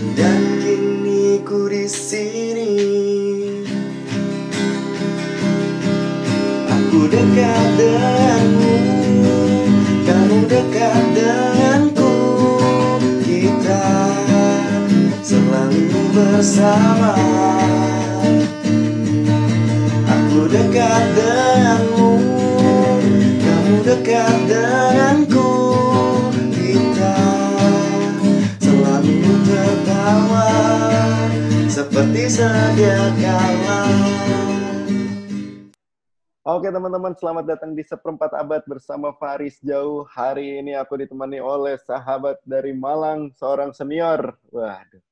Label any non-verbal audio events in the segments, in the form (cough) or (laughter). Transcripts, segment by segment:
Dan kini ku di sini. Aku dekat denganmu Kamu dekat denganku. Kita selalu bersama. Aku dekat denganmu Kamu dekat denganku Seperti sedia kala Oke teman-teman, selamat datang di seperempat abad bersama Faris Jauh. Hari ini aku ditemani oleh sahabat dari Malang, seorang senior. Waduh,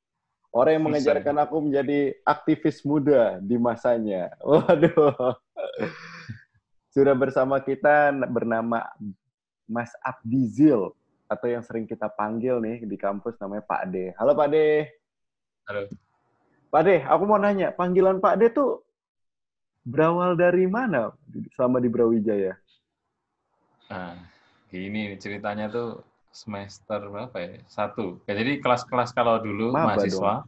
orang yang mengajarkan aku menjadi aktivis muda di masanya. Waduh, sudah bersama kita bernama Mas Abdizil atau yang sering kita panggil nih di kampus namanya Pak D. Halo Pak D. Halo. Pak D, aku mau nanya, panggilan Pak D tuh berawal dari mana selama di Brawijaya? Nah, gini nih ceritanya tuh semester berapa ya? Satu. Ya, jadi kelas-kelas kalau dulu Maba mahasiswa,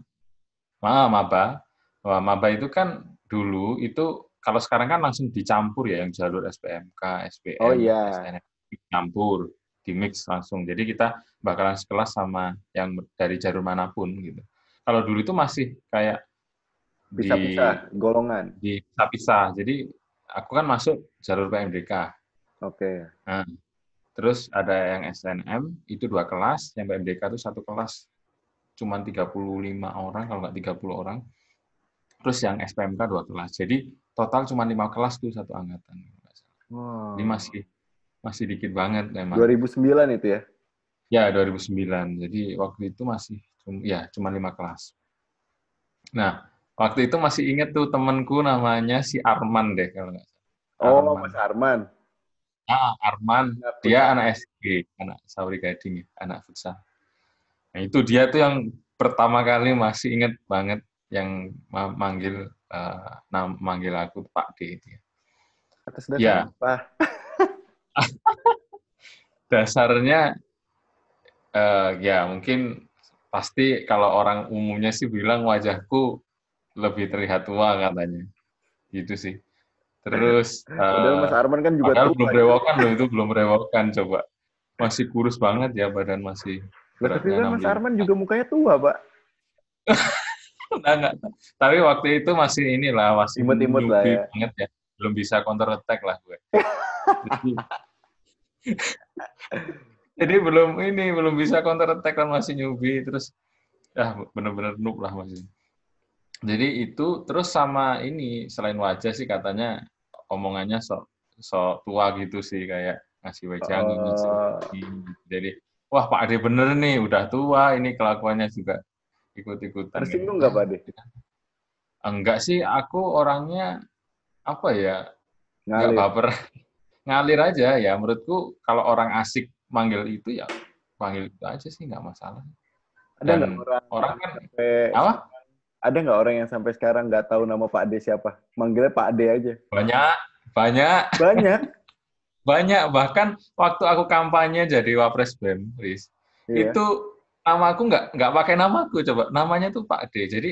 ah, maba, wah maba itu kan dulu itu kalau sekarang kan langsung dicampur ya yang jalur SPMK, SPM, Oh, iya. SNM, dicampur, di mix langsung. Jadi kita bakalan sekelas sama yang dari jalur mana pun gitu. Kalau dulu itu masih kayak di Pisah-pisah, golongan. dipisah-pisah. Jadi aku kan masuk jalur PMDK. Oke. Nah, terus ada yang SNM itu dua kelas, yang PMDK itu satu kelas cuman 35 orang kalau nggak 30 orang. Terus yang SPMK dua kelas. Jadi total cuma lima kelas tuh satu angkatan. Wow. Ini masih masih dikit banget memang. 2009 itu ya? Ya, 2009. Jadi waktu itu masih ya cuma lima kelas. Nah, waktu itu masih inget tuh temenku namanya si Arman deh kalau nggak salah. Oh. Mas Arman. Ah, Arman. Dia anak SD, anak Sauri Gading, anak futsal. Nah, itu dia tuh yang pertama kali masih inget banget yang ma- manggil eh, nam manggil aku Pak D itu ya. Atas dasar Ya. apa? (laughs) Dasarnya eh, ya mungkin pasti kalau orang umumnya sih bilang wajahku lebih terlihat tua katanya. Gitu sih. Terus (laughs) Padahal eh, Mas Arman kan juga Padahal tua. belum ya. berewokan loh itu belum berewokan coba. Masih kurus banget ya badan masih. Tapi kan Mas 65. Arman juga mukanya tua, Pak. (laughs) Enggak. Tapi waktu itu masih inilah masih Imut-imut lah ya. banget ya. Belum bisa counter attack lah gue. Jadi, (laughs) jadi belum ini belum bisa counter attack kan masih newbie terus ya bener-bener noob lah masih. Jadi itu terus sama ini selain wajah sih katanya omongannya sok sok tua gitu sih kayak ngasih wajah Oh. Jadi wah Pak Ade bener nih udah tua ini kelakuannya juga ikut-ikutan. Tersinggung nggak, Pak De? Enggak sih, aku orangnya apa ya? Ngalir. baper. (laughs) Ngalir aja ya. Menurutku kalau orang asik manggil itu ya panggil itu aja sih nggak masalah. Ada nggak orang, Orang kan sampai, apa? ada nggak orang yang sampai sekarang nggak tahu nama Pak De siapa? Manggilnya Pak De aja. Banyak, banyak, Banyak. (laughs) banyak. Bahkan waktu aku kampanye jadi wapres BEM, Riz, Iya. itu namaku nggak nggak pakai namaku coba. Namanya tuh Pak D. Jadi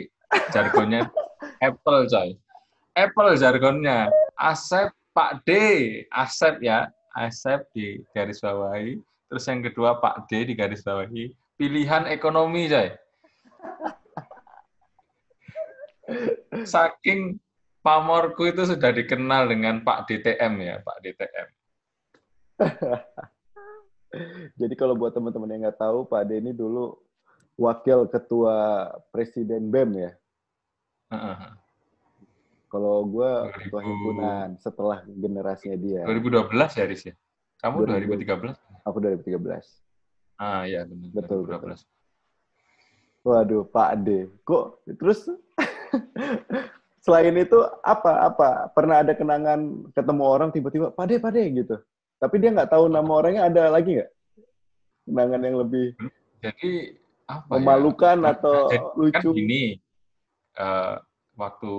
jargonnya (laughs) Apple coy. Apple jargonnya. Asep Pak D. Asep ya. Asep di garis bawahi. Terus yang kedua Pak D di garis bawahi. Pilihan ekonomi coy. (laughs) Saking pamorku itu sudah dikenal dengan Pak DTM ya, Pak DTM. (laughs) Jadi kalau buat teman-teman yang nggak tahu, Pak De ini dulu wakil ketua presiden BEM ya. Heeh. Kalau gue ketua 2000. himpunan setelah generasinya dia. 2012 ya, Riz ya? Kamu 2000. 2013? Aku 2013. Ah, iya benar. Betul, 2012. Waduh, Pak D. Kok terus (laughs) selain itu apa apa pernah ada kenangan ketemu orang tiba-tiba Pak D, Pak D gitu. Tapi dia nggak tahu nama orangnya ada lagi nggak? Kenangan yang lebih Jadi apa ya? memalukan Nah, atau jadi kan lucu? gini, eh, waktu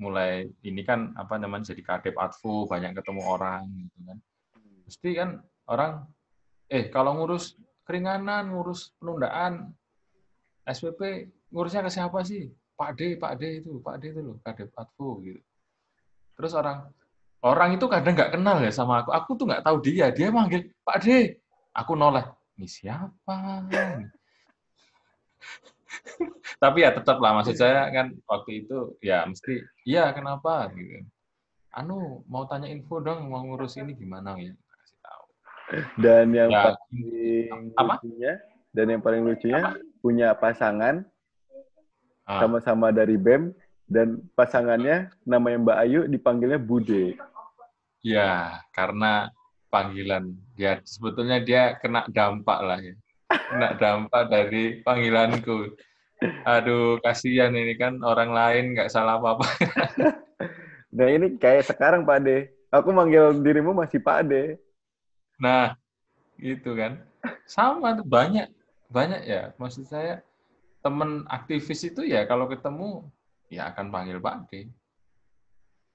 mulai ini kan apa namanya jadi kadep advo banyak ketemu orang gitu kan. Pasti kan orang eh kalau ngurus keringanan, ngurus penundaan SPP ngurusnya ke siapa sih? Pak D, Pak D itu, Pak D itu loh, Kadep Advo gitu. Terus orang orang itu kadang nggak kenal ya sama aku. Aku tuh nggak tahu dia. Dia manggil Pak D. Aku noleh. Ini siapa? (laughs) Tapi ya tetap lah maksud saya kan waktu itu ya mesti iya kenapa gitu. Anu mau tanya info dong mau ngurus ini gimana ya. Dan yang Ya. paling Apa? lucunya, dan yang paling lucunya punya pasangan Ah, sama-sama dari BEM dan pasangannya namanya Mbak Ayu dipanggilnya Bude. ya karena panggilan dia sebetulnya dia kena dampak lah ya. Kena dampak dari panggilanku. Aduh, kasihan ini kan orang lain nggak salah apa-apa. (laughs) Nah ini kayak sekarang Pak De. Aku manggil dirimu masih Pak De. Nah, gitu kan. Sama tuh banyak banyak ya. Maksud saya teman aktivis itu ya kalau ketemu ya akan panggil Pak D.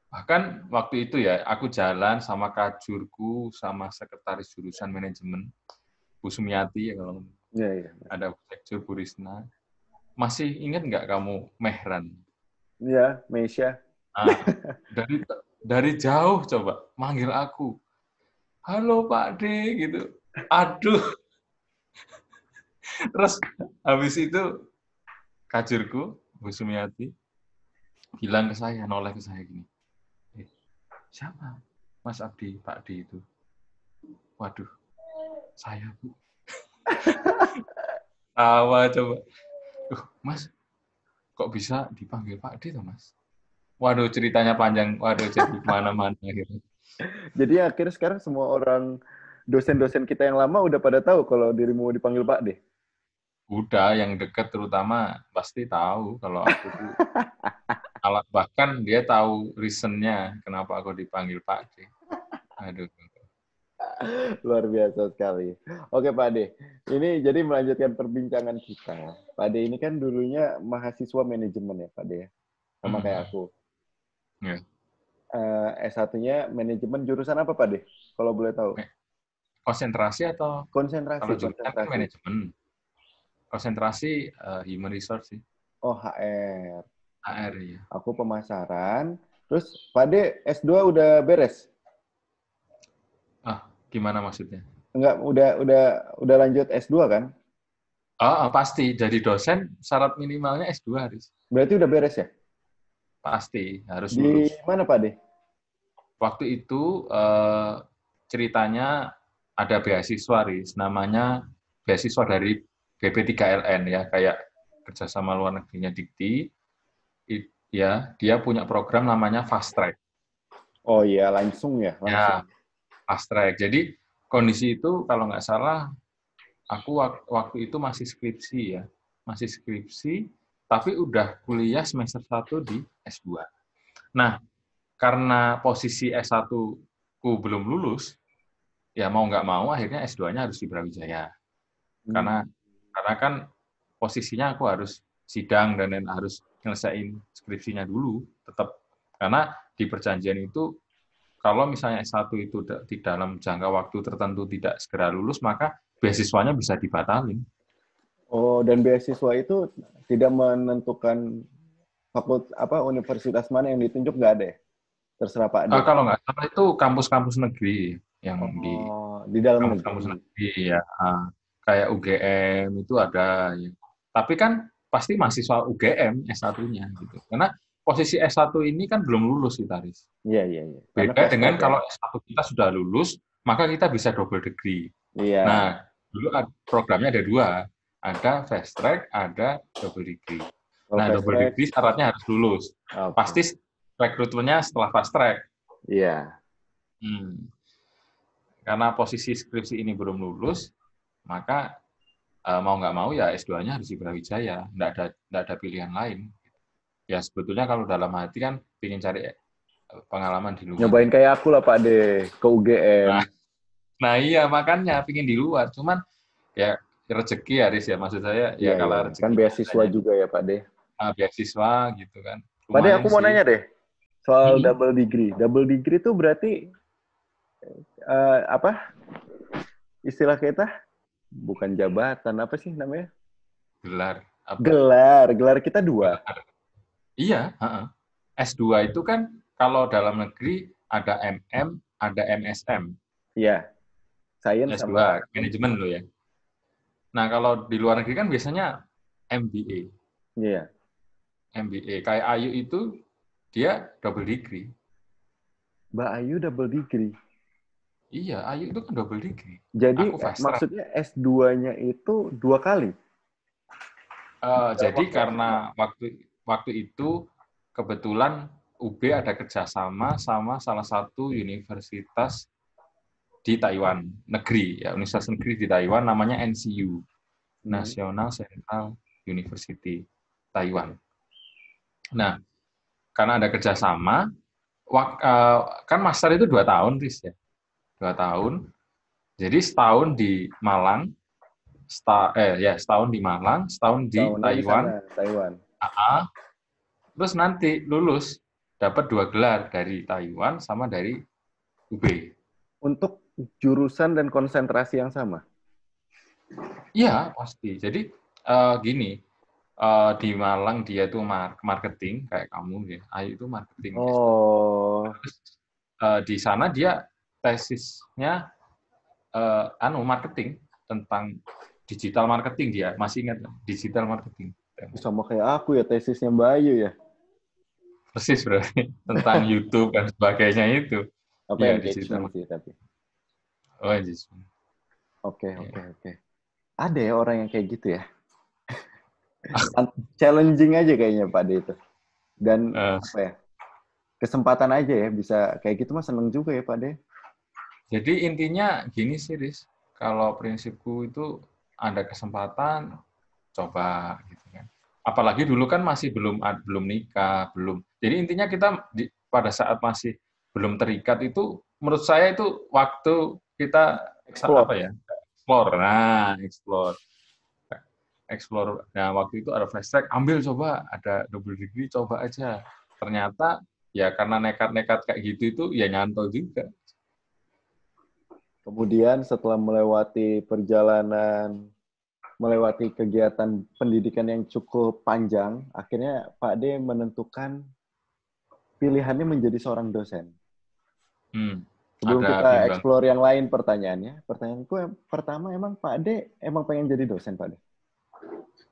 Bahkan waktu itu ya aku jalan sama kajurku sama sekretaris jurusan manajemen Bu Sumiati ya kalau Iya, iya. ada Bu Sekjur Bu Risna. Masih ingat nggak kamu Mehran? Iya, Meisha. Ah, dari dari jauh coba manggil aku. Halo Pak D gitu. Aduh. (laughs) Terus habis itu kajurku Bu Sumiati bilang ke saya, noleh ke saya gini. Eh, siapa? Mas Abdi, Pak D itu. Waduh, saya Bu. (laughs) Tawa coba. Duh, Mas, kok bisa dipanggil Pak D toh, Mas? Waduh, ceritanya panjang. Waduh, jadi ke mana-mana akhirnya. (laughs) Jadi akhirnya sekarang semua orang dosen-dosen kita yang lama udah pada tahu kalau dirimu dipanggil Pak De. Udah, yang dekat terutama pasti tahu kalau aku tuh. (laughs) Ala- bahkan dia tahu reasonnya kenapa aku dipanggil Pak D. Aduh. Luar biasa sekali. Oke Pak De, ini jadi melanjutkan perbincangan kita. Pak De ini kan dulunya mahasiswa manajemen ya Pak De, sama Hmm. kayak aku. Ya. Eh, S1-nya manajemen jurusan apa Pak De? Kalau boleh tahu. Konsentrasi atau Konsentrasi, kalau jurusan kan konsentrasi. manajemen? Konsentrasi eh, human resource sih. Oh HR. HR ya. Aku pemasaran. Terus Pak De S2 udah beres? Gimana maksudnya? Enggak, udah udah udah lanjut S2 kan? Oh, pasti. Jadi dosen syarat minimalnya S2 harus. Berarti udah beres ya? Pasti harus Di lulus. mana Pak De? Waktu itu eh, ceritanya ada beasiswa, Riz. Namanya beasiswa dari BP3LN ya, kayak kerjasama luar negerinya Dikti. I- ya, dia punya program namanya Fast Track. Oh iya, langsung ya. Langsung. Ya, Fast Track. Jadi kondisi itu kalau nggak salah, aku wak- waktu itu masih skripsi ya, masih skripsi, tapi udah kuliah semester 1 di S2. Nah, karena posisi S1 ku belum lulus, ya mau nggak mau akhirnya S2-nya harus di Brawijaya. Hmm. Karena karena kan posisinya aku harus sidang dan lain harus nyelesain skripsinya dulu, tetap karena di perjanjian itu kalau misalnya S1 itu di dalam jangka waktu tertentu tidak segera lulus, maka beasiswanya bisa dibatalin. Oh, dan beasiswa itu tidak menentukan fakult apa universitas mana yang ditunjuk nggak ada ya? Terserah Pak. Ah, kalau nggak salah itu kampus-kampus negeri yang di oh, di dalam kampus-kampus negeri. negeri ya. Ah, kayak UGM itu ada. Ya. Tapi kan pasti mahasiswa UGM S1-nya gitu. Karena posisi S1 ini kan belum lulus kita, Riz. Iya, iya, iya. Beda dengan ya. kalau S1 kita sudah lulus, maka kita bisa double degree. Iya. Nah, dulu programnya ada dua. Ada fast track, ada double degree. Kalau Nah, double track, degree syaratnya harus lulus. oke. Pasti rekrutmennya setelah fast track. Iya. Hmm. Karena posisi skripsi ini belum lulus, maka eh, mau nggak mau ya S2-nya harus di Brawijaya. Nggak ada, nggak ada pilihan lain. Ya sebetulnya kalau dalam hati kan ingin cari eh, pengalaman di luar. Nyobain kayak aku lah Pak De ke UGM. Nah. Nah iya makanya pingin di luar. Cuman ya rezeki ya Riz ya maksud saya ya Iya, kalau iya. rezeki kan beasiswa juga ya Pak De. ah, beasiswa gitu kan. Pak De, aku mau sih. nanya deh soal Hmm. double degree. Double degree itu berarti eh, apa? Istilah kita bukan jabatan apa sih namanya? gelar Apa? Gelar, gelar kita dua. Iya, heeh. S2 itu kan kalau dalam negeri ada MM, ada MSM. Iya. Science S2, sama manajemen lo ya. Nah, kalau di luar negeri kan biasanya MBA. Iya. MBA. Kayak Ayu itu dia double degree. Mbak Ayu double degree. Iya, Ayu itu kan double degree. Jadi maksudnya S2-nya itu dua kali. Eh, jadi waktu karena waktu waktu itu kebetulan UB ada kerjasama sama salah satu universitas di Taiwan negeri ya universitas negeri di Taiwan namanya NCU National Central University Taiwan. Nah karena ada kerjasama wak- eh, kan master itu dua tahun Riz ya dua tahun jadi setahun di Malang sta, eh ya setahun di Malang setahun di Tahunnya Taiwan sana, Taiwan. AA, terus nanti lulus dapat dua gelar dari Taiwan sama dari UB. Untuk jurusan dan konsentrasi yang sama. Iya pasti. Jadi eh, gini eh, di Malang dia tuh mar- marketing kayak kamu ya. Ayu itu marketing. Oh, Terus, eh, di sana dia tesisnya eh, anu marketing tentang digital marketing dia masih ingat digital marketing sama kayak aku ya tesisnya Mbak Ayu ya. persis berarti (laughs) tentang YouTube dan sebagainya itu Apa Iya, engagement digital. sih tapi. oh Oke, Iya. oke, oke. Ada ya orang yang kayak gitu ya. (laughs) Challenging aja kayaknya Pak De itu. Dan Eh, apa ya? Kesempatan aja ya bisa kayak gitu mah seneng juga ya Pak De. Jadi intinya gini sih, Riz. Kalau prinsipku itu ada kesempatan, coba gitu kan. Apalagi dulu kan masih belum belum nikah, belum. Jadi intinya kita di- pada saat masih belum terikat itu, menurut saya itu waktu kita Explore. apa ya? Explore. Nah, explore. Explore. Nah, waktu itu ada fast track, ambil coba, ada double degree, coba aja. Ternyata ya karena nekat-nekat kayak gitu itu ya nyantol juga. Kemudian setelah melewati perjalanan, melewati kegiatan pendidikan yang cukup panjang, akhirnya Pak D menentukan pilihannya menjadi seorang dosen. Hmm. Sebelum Ada kita bimbang. explore yang lain pertanyaannya, pertanyaanku yang pertama emang Pak D emang pengen jadi dosen Pak D?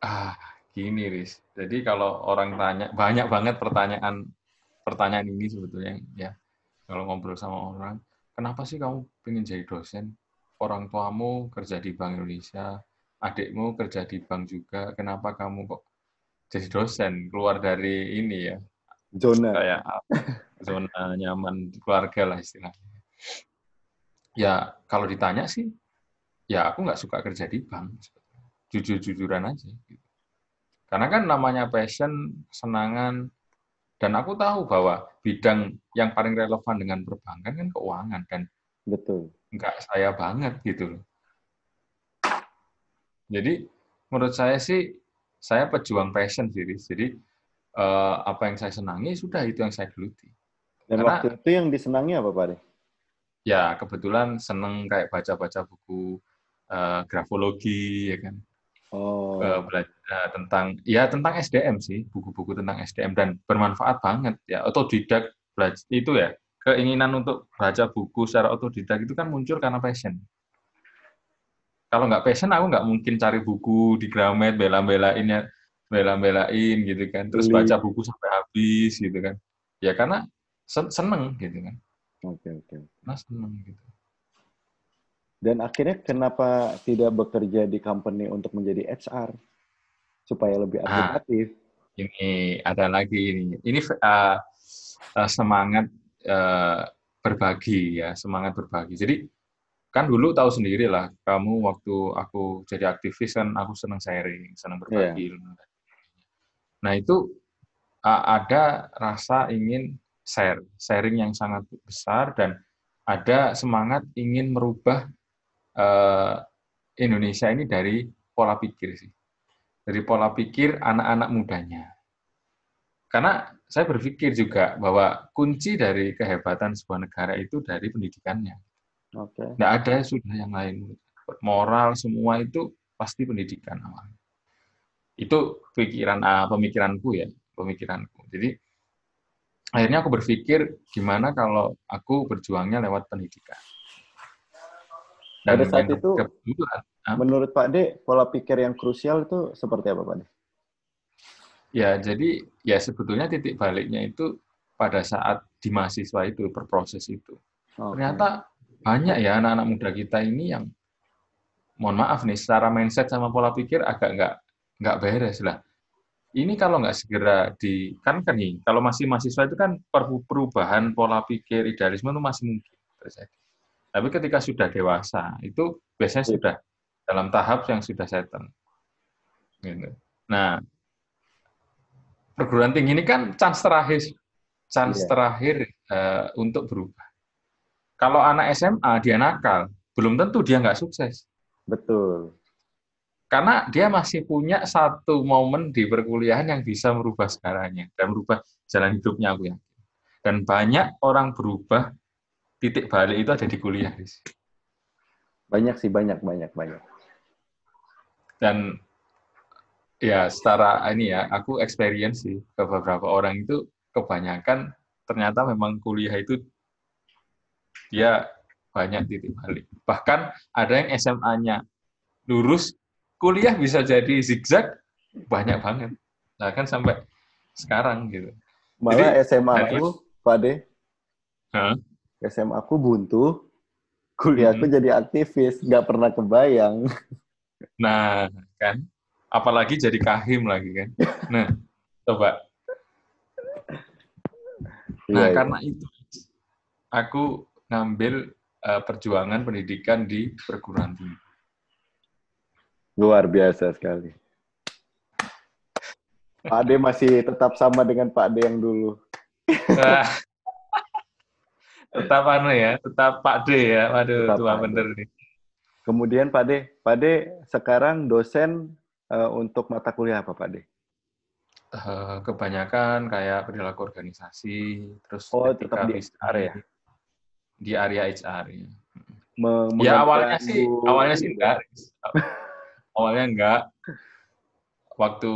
Ah, gini, Riz. Jadi kalau orang tanya, banyak banget pertanyaan pertanyaan ini sebetulnya ya. Kalau ngobrol sama orang, kenapa sih kamu pengen jadi dosen? Orang tuamu kerja di Bank Indonesia, adikmu kerja di bank juga, kenapa kamu kok jadi dosen? Keluar dari ini ya, Zona. kayak (laughs) zona nyaman keluarga lah istilahnya. Ya, kalau ditanya sih, ya aku nggak suka kerja di bank. Jujur-jujuran aja. gitu. Karena kan namanya passion, kesenangan, dan aku tahu bahwa bidang yang paling relevan dengan perbankan kan keuangan, dan Betul. nggak saya banget gitu loh. Jadi menurut saya sih, saya pejuang passion sih. Jadi eh, apa yang saya senangi, sudah itu yang saya geluti. Dan Karena- waktu itu yang disenangi apa Pak ya kebetulan seneng kayak baca-baca buku eh, grafologi ya kan Oh, Eh, belajar tentang ya tentang SDM sih buku-buku tentang SDM dan bermanfaat banget ya otodidak belajar itu ya keinginan untuk baca buku secara otodidak itu kan muncul karena passion. Kalau nggak passion aku nggak mungkin cari buku di Gramet bela-belain ya bela-belain gitu kan terus Beli. baca buku sampai habis gitu kan. Ya karena sen- seneng gitu kan. Oke oke. karena seneng gitu Dan akhirnya kenapa tidak bekerja di company untuk menjadi HR supaya lebih Ah. aplikatif? ini ada lagi ini ini uh, uh, semangat uh, berbagi ya semangat berbagi jadi kan dulu tahu sendiri lah kamu waktu aku jadi aktivis kan aku senang sharing senang berbagi ilmu. nah itu uh, ada rasa ingin share sharing yang sangat besar dan ada semangat ingin merubah uh, Indonesia ini dari pola pikir sih dari pola pikir anak-anak mudanya. Karena saya berpikir juga bahwa kunci dari kehebatan sebuah negara itu dari pendidikannya. Oke. Nggak ada sudah yang lain. Moral semua itu pasti pendidikan awal. Itu pikiran uh, pemikiranku ya, pemikiranku. Jadi akhirnya aku berpikir gimana kalau aku berjuangnya lewat pendidikan. Pada saat itu, kebetulan, ah, menurut Pak D, pola pikir yang krusial itu seperti apa Pak D? Ya, jadi ya sebetulnya titik baliknya itu pada saat di mahasiswa itu berproses itu. Oke. Ternyata banyak ya anak-anak muda kita ini yang mohon maaf nih secara mindset sama pola pikir agak nggak nggak beres lah. Ini kalau nggak segera di kan kan nih kalau masih mahasiswa itu kan per- perubahan pola pikir idealisme itu masih mungkin terjadi. Tapi ketika sudah dewasa itu biasanya Iya. sudah dalam tahap yang sudah settle. Gitu. Nah, perguruan tinggi ini kan chance terakhir, chance Iya. terakhir eh, untuk berubah. Kalau anak SMA dia nakal, belum tentu dia nggak sukses. Betul. Karena dia masih punya satu momen di perkuliahan yang bisa merubah segalanya dan merubah jalan hidupnya aku yakin. Dan banyak orang berubah titik balik itu ada di kuliah. Riz. Banyak sih, banyak, banyak, banyak. Dan ya secara ini ya, aku experience sih ke beberapa orang itu kebanyakan ternyata memang kuliah itu dia banyak titik balik. Bahkan ada yang SMA-nya lurus, kuliah bisa jadi zigzag, banyak banget. Nah kan sampai sekarang gitu. Malah Jadi, SMA aku, Pak D, Hah? SMA aku buntu, kuliahku Hmm. jadi aktivis, nggak pernah kebayang. Nah, kan? Apalagi jadi kahim lagi kan. Nah, coba. Nah, Iya, iya. karena itu aku ngambil eh, perjuangan pendidikan di perguruan tinggi. Luar biasa sekali. Pak D masih tetap sama dengan Pak D yang dulu. Wah. Tetap anu ya, tetap Pak D ya. Waduh, Tetap tua bener nih. Kemudian Pak D, Pak D sekarang dosen eh, untuk mata kuliah apa Pak D? Eh, kebanyakan kayak perilaku organisasi, terus Oh, tetap di HR ya? Di area HR ya. Me- Ya awalnya sih, awalnya sih enggak. (laughs) awalnya enggak. Waktu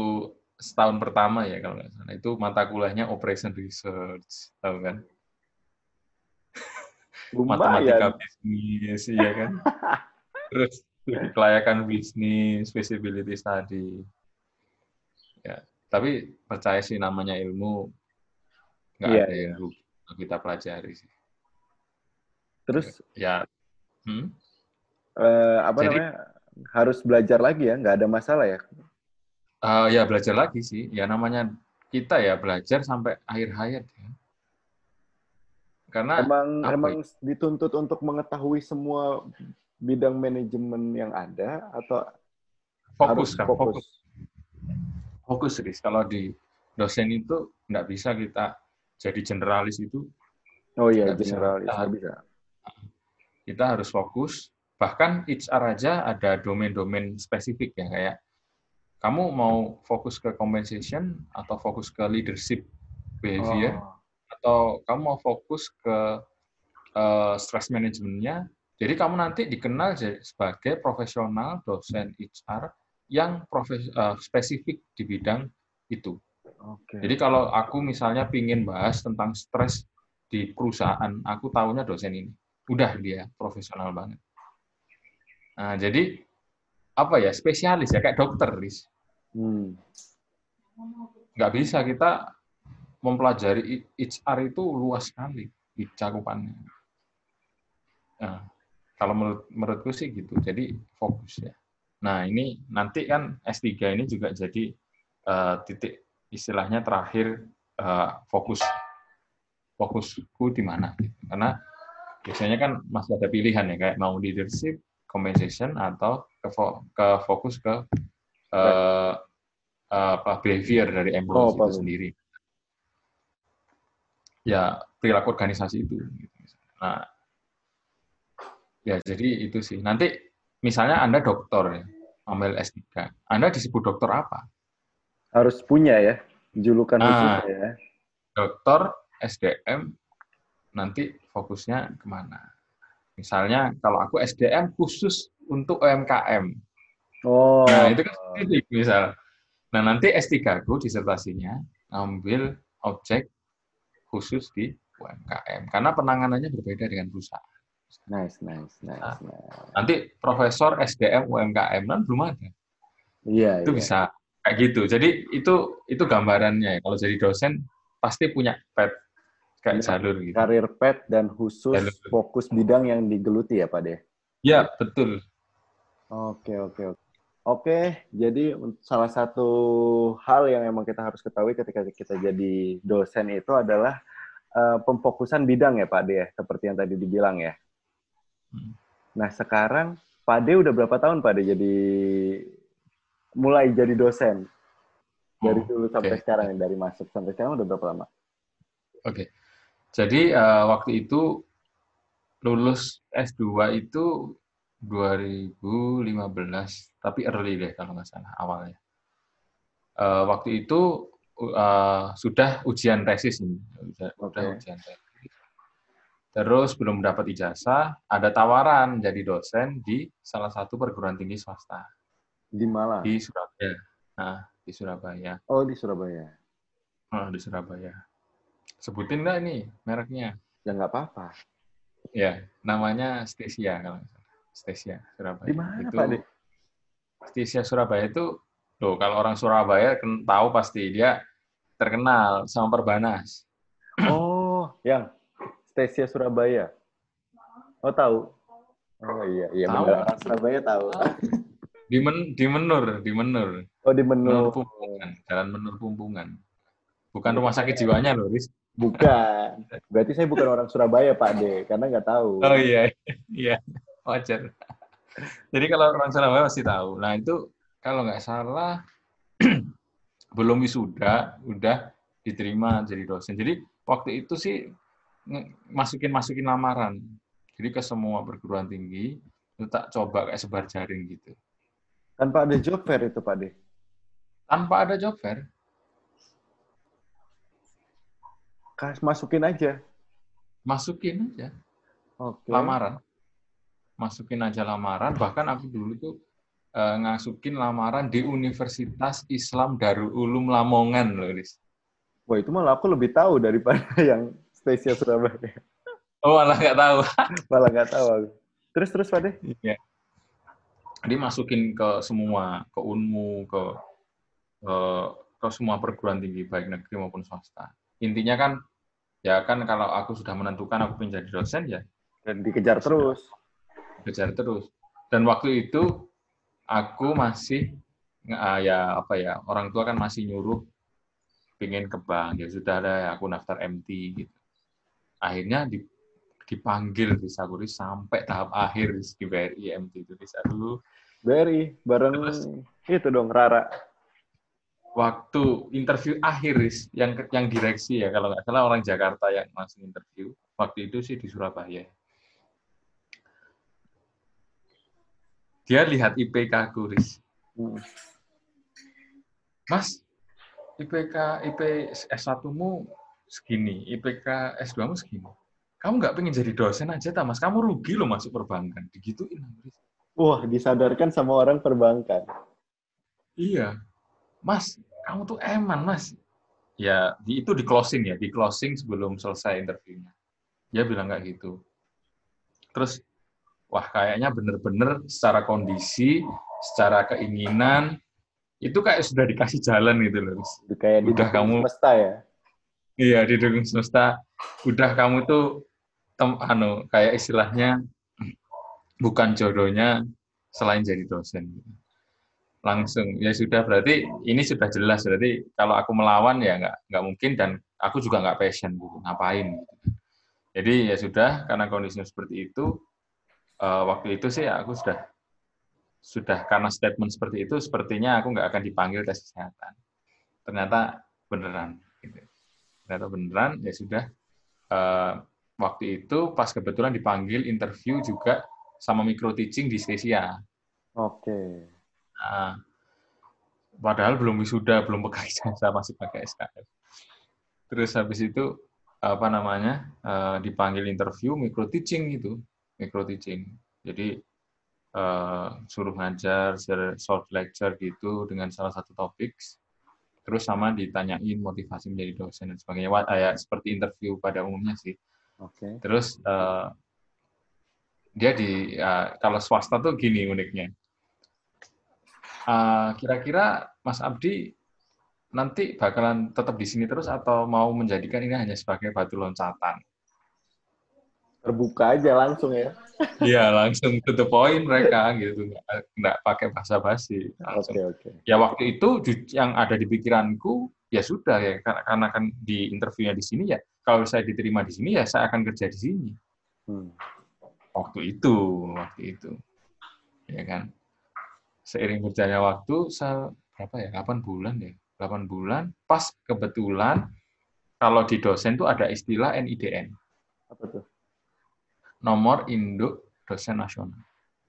setahun pertama ya kalau nggak salah itu mata kuliahnya operation research, tahu kan? Matematika bisnis, ya kan? (laughs) Terus kelayakan bisnis, feasibility study. Ya, tapi percaya sih namanya ilmu nggak Iya, ada iya. yang rugi kalau kita pelajari sih. Terus Ya, hmm? eh, apa Jadi- namanya? Harus belajar lagi ya, nggak ada masalah ya. Eh, ya belajar lagi sih. Ya namanya kita ya belajar sampai akhir hayat ya. Karena Emang emang dituntut untuk mengetahui semua bidang manajemen yang ada atau fokus kan, fokus? fokus. Riz. Kalau di dosen itu nggak bisa kita jadi generalis itu, Oh iya, generalis nggak bisa. kita harus fokus. Bahkan HR aja ada domain-domain spesifik ya, kayak kamu mau fokus ke compensation atau fokus ke leadership behavior, Oh, atau kamu mau fokus ke eh, stress manajemennya, jadi kamu nanti dikenal sebagai profesional dosen HR yang profes- eh, spesifik di bidang itu. Oke. Jadi kalau aku misalnya pingin bahas tentang stres di perusahaan, aku tahunya dosen ini. Udah dia profesional banget. Nah, jadi apa ya spesialis ya kayak dokter, Riz. Hmm. Nggak bisa kita mempelajari HR itu luas sekali di cakupannya. Nah, kalau menurut menurutku sih gitu. Jadi fokus ya. Nah, ini nanti kan S3 ini juga jadi eh, titik istilahnya terakhir eh, fokus fokusku di mana gitu. Karena biasanya kan masih ada pilihan ya kayak mau leadership, compensation atau ke, fo- ke fokus ke eh, apa behavior dari employees Oh, itu sendiri. Ya, perilaku organisasi itu. Nah, ya jadi itu sih. Nanti misalnya Anda dokter ya, ambil S3. Anda disebut dokter apa? Harus punya ya julukan Ah. khusus ya. Dokter SDM nanti fokusnya ke mana? Misalnya kalau aku SDM khusus untuk UMKM. Oh. Nah, itu kan spesifik misal. Nah, nanti S3 aku disertasinya ambil objek khusus di UMKM karena penanganannya berbeda dengan perusahaan. Nice, nice, nice, Nah. nice. Nanti profesor SDM UMKM kan belum ada. Iya, Itu iya. bisa kayak gitu. Jadi itu itu gambarannya. Kalau jadi dosen pasti punya pet kayak Iya. jalur gitu. Karir pet dan khusus Jalur. fokus bidang yang digeluti ya Pak De? Ya, betul. Oke, oke, oke. Oke, jadi salah satu hal yang emang kita harus ketahui ketika kita jadi dosen itu adalah eh, pemfokusan bidang ya Pak De, ya, seperti yang tadi dibilang ya. Hmm. Nah sekarang Pak De udah berapa tahun Pak De jadi mulai jadi dosen? Dari Oh, dulu sampai oke. sekarang, dari masuk sampai sekarang udah berapa lama? Oke. Jadi eh, waktu itu lulus S2 itu 2015, tapi early deh kalau nggak salah awalnya. Eh, waktu itu eh, sudah ujian tesis ini, sudah, sudah Oke. ujian tesis. Terus belum dapat ijazah, ada tawaran jadi dosen di salah satu perguruan tinggi swasta Di Malang. di Surabaya. Nah, di Surabaya. Oh di Surabaya. Oh, di Surabaya. Sebutin nggak ini mereknya? Ya nggak apa-apa. Ya, namanya Stesia kalau Stesia Surabaya. Di mana itu, Pak De? Stesia Surabaya itu, loh kalau orang Surabaya ken- tahu pasti dia terkenal sama Perbanas. Oh, yang Stesia Surabaya. Oh tahu. Oh iya iya Tahu. benar orang Surabaya tahu. Di Men, di Menur, di Menur. Oh di menu. Menur Pumpungan, Jalan Menur Pumpungan. Bukan rumah sakit jiwanya loh, Riz. Bukan. Berarti saya bukan orang Surabaya Pak De, karena nggak tahu. Oh iya, iya, wajar. (laughs) Jadi kalau orang Surabaya pasti tahu. Nah itu kalau nggak salah (clears throat) belum wisuda, udah diterima jadi dosen. Jadi waktu itu sih masukin masukin lamaran. Jadi ke semua perguruan tinggi itu tak coba kayak sebar jaring gitu. Tanpa ada job fair itu Pak De. Tanpa ada job fair. Kas masukin aja. Masukin aja Oke. lamaran. Masukin aja lamaran. Bahkan aku dulu tuh eh, ngasukin lamaran di Universitas Islam Darul Ulum Lamongan loh, Riz. Wah itu malah aku lebih tahu daripada (laughs) yang Stesia Surabaya. Oh, malah nggak tahu. (laughs) Malah nggak tahu aku. Terus terus Pak. Iya. Jadi masukin ke semua, ke Unmu, ke eh, ke semua perguruan tinggi baik negeri maupun swasta. Intinya kan ya kan kalau aku sudah menentukan aku ingin jadi dosen ya Dan dikejar terus. Kejar terus. Dan waktu itu aku masih nge- ya apa ya orang tua kan masih nyuruh pengen ke bank ya sudah ada aku daftar MT gitu. Akhirnya di- dipanggil di Sakuri sampai tahap akhir di BRI MT itu di dulu BRI bareng Terus? itu dong Rara. waktu interview akhir yang yang direksi ya kalau nggak salah orang Jakarta yang langsung interview waktu itu sih di Surabaya dia lihat IPK aku Riz. Hmm. Mas IPK IP S1-mu segini IPK S2-mu segini kamu nggak pengen jadi dosen aja tak mas kamu rugi loh masuk perbankan digituin. Wah disadarkan sama orang perbankan. Iya, Mas, kamu tuh eman, Mas. Ya, di, itu di closing ya, di closing sebelum selesai interviewnya. Dia bilang kayak gitu. Terus, wah kayaknya bener-bener secara kondisi, secara keinginan, itu kayak sudah dikasih jalan gitu loh. Kayak Udah kamu- semesta ya. Iya, di dukung semesta. Udah kamu tuh, tem, anu, kayak istilahnya, bukan jodohnya selain jadi dosen. Langsung, ya sudah berarti ini sudah jelas. Berarti kalau aku melawan ya nggak nggak mungkin dan aku juga nggak passion gitu. Ngapain? Jadi ya sudah, karena kondisinya seperti itu, eh, waktu itu sih aku sudah sudah karena statement seperti itu, sepertinya aku nggak akan dipanggil tes kesehatan. Ternyata beneran. Gitu ternyata beneran ya sudah Eh, waktu itu pas kebetulan dipanggil interview juga sama micro teaching di Stesia. Oke. Nah, padahal belum wisuda, belum pegang (laughs) ijazah, masih pakai SKS. Terus habis itu apa namanya eh, dipanggil interview micro teaching itu, micro teaching. Jadi eh, suruh ngajar short lecture gitu dengan salah satu topik terus sama ditanyain motivasi menjadi dosen dan sebagainya Wah, kayak seperti interview pada umumnya sih Oke. terus eh, dia di ya, kalau swasta tuh gini uniknya Eh, kira-kira Mas Abdi nanti bakalan tetap di sini terus atau mau menjadikan ini hanya sebagai batu loncatan Terbuka aja langsung ya. Iya langsung to the point mereka gitu nggak, nggak pakai basa-basi langsung Oke, oke. ya waktu itu yang ada di pikiranku ya sudah ya karena, karena kan di interviewnya di sini ya kalau saya diterima di sini ya saya akan kerja di sini Hmm. waktu itu waktu itu ya kan seiring berjalannya waktu saya berapa ya 8 bulan ya 8 bulan pas kebetulan kalau di dosen tuh ada istilah NIDN Apa tuh? Nomor induk dosen nasional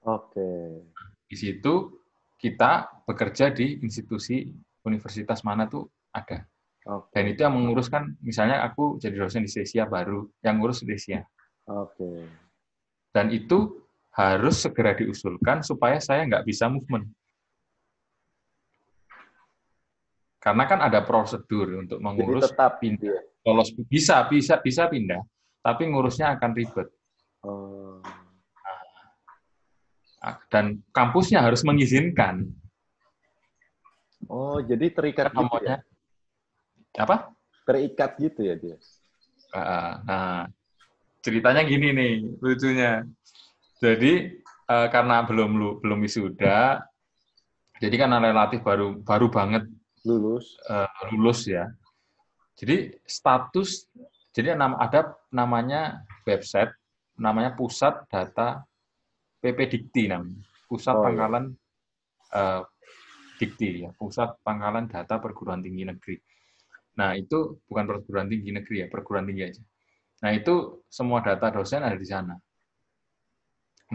Oke. di situ kita bekerja di institusi universitas mana tuh ada. Oke. Dan itu yang menguruskan, misalnya aku jadi dosen di Stesia baru, yang ngurus Stesia. Oke. Dan itu harus segera diusulkan supaya saya nggak bisa movement. Karena kan ada prosedur untuk Jadi mengurus tetap pindah. dia. Lolos bisa bisa bisa pindah, tapi ngurusnya akan ribet. Oh. Dan kampusnya harus mengizinkan. Oh, jadi terikat gitu ya? Apa? Terikat gitu ya dia? Uh, Nah, ceritanya gini nih, lucunya. Jadi uh, karena belum lu- belum wisuda, jadi karena relatif baru baru banget Lulus. uh, lulus ya. Jadi status, jadi ada namanya website, namanya Pusat Data PP Dikti namanya, Pusat Oh, iya. Pangkalan uh, Dikti ya, Pusat Pangkalan Data Perguruan Tinggi Negeri. Nah itu bukan perguruan tinggi negeri ya, perguruan tinggi aja. Nah itu semua data dosen ada di sana.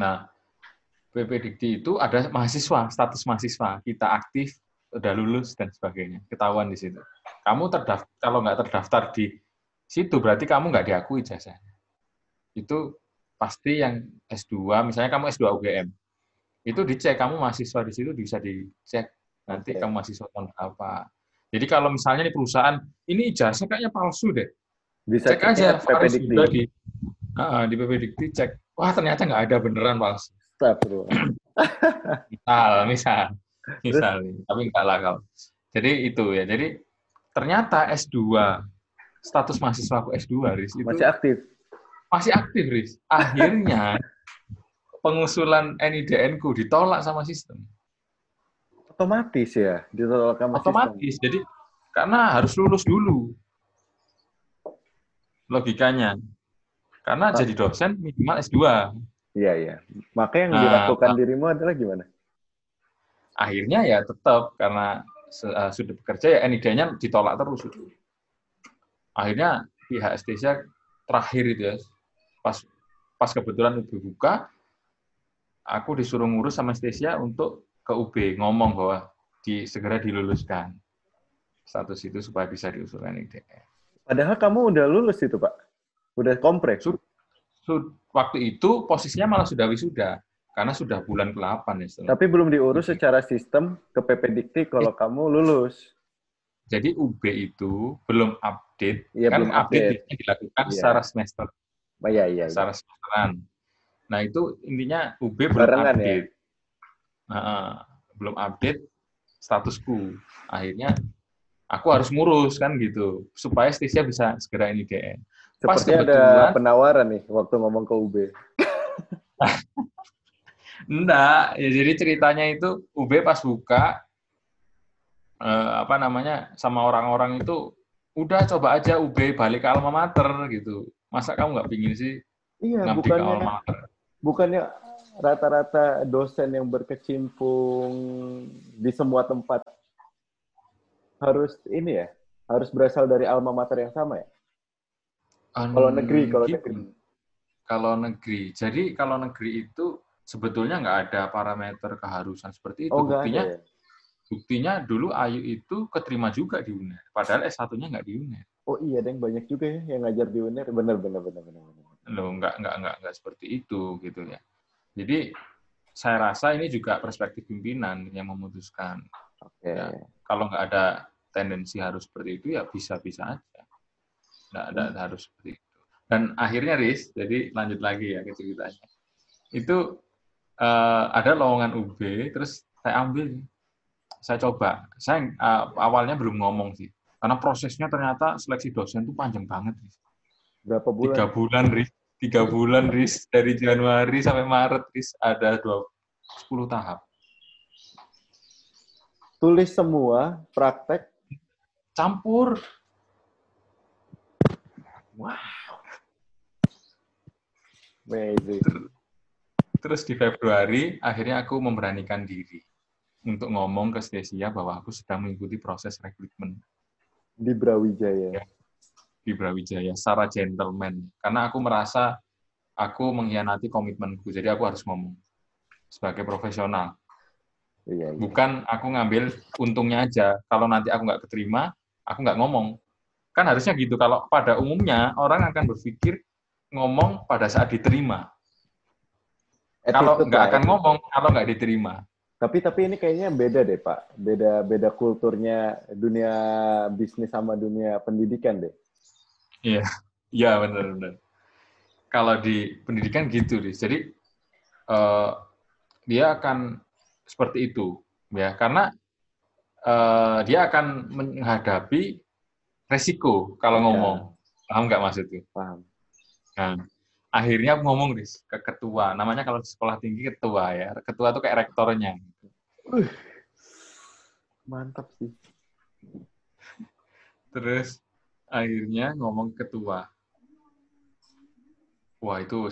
Nah PP Dikti itu ada mahasiswa, status mahasiswa, kita aktif, udah lulus dan sebagainya, ketahuan di situ. Kamu terdaftar, kalau nggak terdaftar di situ berarti kamu nggak diakui jasanya. Itu pasti yang S2, misalnya kamu S2 UGM, itu dicek kamu mahasiswa di situ bisa dicek nanti Oke. kamu mahasiswa tahun berapa. Jadi kalau misalnya di perusahaan ini ijazah kayaknya palsu deh, Bisa cek aja Faris di Ah, di PP Dikti cek. Wah ternyata nggak ada beneran palsu. (clears throat) Misal, misal, misal, tapi enggak lah kalau. Jadi itu ya. Jadi ternyata S2 status mahasiswa aku S2 Riz itu Masih aktif. Masih aktif Riz. Akhirnya pengusulan NIDN ku ditolak sama sistem. Otomatis ya, ditolak sama sistem. Otomatis. Jadi karena harus lulus dulu. Logikanya. Karena jadi dosen minimal S2. Iya, iya. Maka yang Nah, dilakukan Pak. dirimu adalah gimana? akhirnya ya tetap karena se- eh, sudah bekerja ya NID-nya ditolak terus. Akhirnya pihak STSA terakhir itu ya, pas pas kebetulan UB buka, aku disuruh ngurus sama STSA untuk ke UB ngomong bahwa di segera diluluskan status itu supaya bisa diusulkan NIDN. Padahal kamu udah lulus itu, Pak. Udah kompres. Su- Su- waktu itu posisinya malah sudah wisuda karena sudah bulan ke-8 ya. setelah. Tapi belum diurus secara sistem ke PP Dikti kalau kamu lulus. Jadi UB itu belum update, Iya, kan belum update, update. dilakukan Iya. secara semester, Oh, iya, iya. iya. secara semesteran. Nah itu intinya UB belum Barengan ya? update, Nah, belum update statusku. Akhirnya aku harus ngurus kan gitu, supaya Stasia bisa segera NIDN. Pas Seperti ada kebetulan- penawaran nih waktu ngomong ke UB. (laughs) Enggak, ya jadi ceritanya itu UB pas buka eh, apa namanya sama orang-orang itu udah coba aja UB balik ke alma mater gitu. Masa kamu nggak pingin sih Iya, ngabdi ke alma bukannya mater? bukannya rata-rata dosen yang berkecimpung di semua tempat harus ini ya, harus berasal dari alma mater yang sama ya. Kalau Hmm, negeri, kalau gitu. negeri. Kalau negeri, jadi kalau negeri itu sebetulnya nggak ada parameter keharusan seperti itu. Oh, buktinya, ada ya? buktinya dulu Ayu itu keterima juga di UNER, padahal S1-nya nggak di UNER. Oh iya, deng banyak juga ya yang ngajar di UNER. Bener, bener, bener. bener. Loh, nggak, nggak, nggak, nggak seperti itu gitu ya. Jadi saya rasa ini juga perspektif pimpinan yang memutuskan. Oke. Ya. Kalau nggak ada tendensi harus seperti itu ya bisa-bisa aja. Nggak, nggak harus seperti itu. Dan akhirnya Riz, jadi lanjut lagi ya ke ceritanya. Itu uh, ada lowongan UB, terus saya ambil, saya coba. Saya uh, awalnya belum ngomong sih, karena prosesnya ternyata seleksi dosen itu panjang banget. Riz. Berapa bulan? Tiga bulan, Riz. Tiga bulan, Riz. Dari Januari sampai Maret, Riz. Ada dua, 10 tahap. Tulis semua, praktek. Campur. Wah. Amazing. Terus di Februari, akhirnya aku memberanikan diri untuk ngomong ke Stasia bahwa aku sedang mengikuti proses rekrutmen Di Brawijaya. Ya. di Brawijaya secara gentleman. Karena aku merasa aku mengkhianati komitmenku, jadi aku harus ngomong sebagai profesional. Iya, iya. Bukan aku ngambil untungnya aja. Kalau nanti aku nggak keterima, aku nggak ngomong. Kan harusnya gitu. Kalau pada umumnya orang akan berpikir ngomong pada saat diterima. Kalau nggak akan ngomong kalau nggak diterima. Tapi tapi ini kayaknya beda deh Pak. Beda beda kulturnya dunia bisnis sama dunia pendidikan deh. Iya benar-benar. Kalau di pendidikan gitu, Riz. Jadi eh, dia akan seperti itu, ya, karena eh, dia akan menghadapi resiko kalau Ya. ngomong. Paham nggak maksudnya? Paham? Nah, akhirnya aku ngomong Riz, ke ketua. Namanya kalau di sekolah tinggi ketua ya. Ketua tuh kayak rektornya. Mantap sih. Terus akhirnya ngomong ke ketua. Wah itu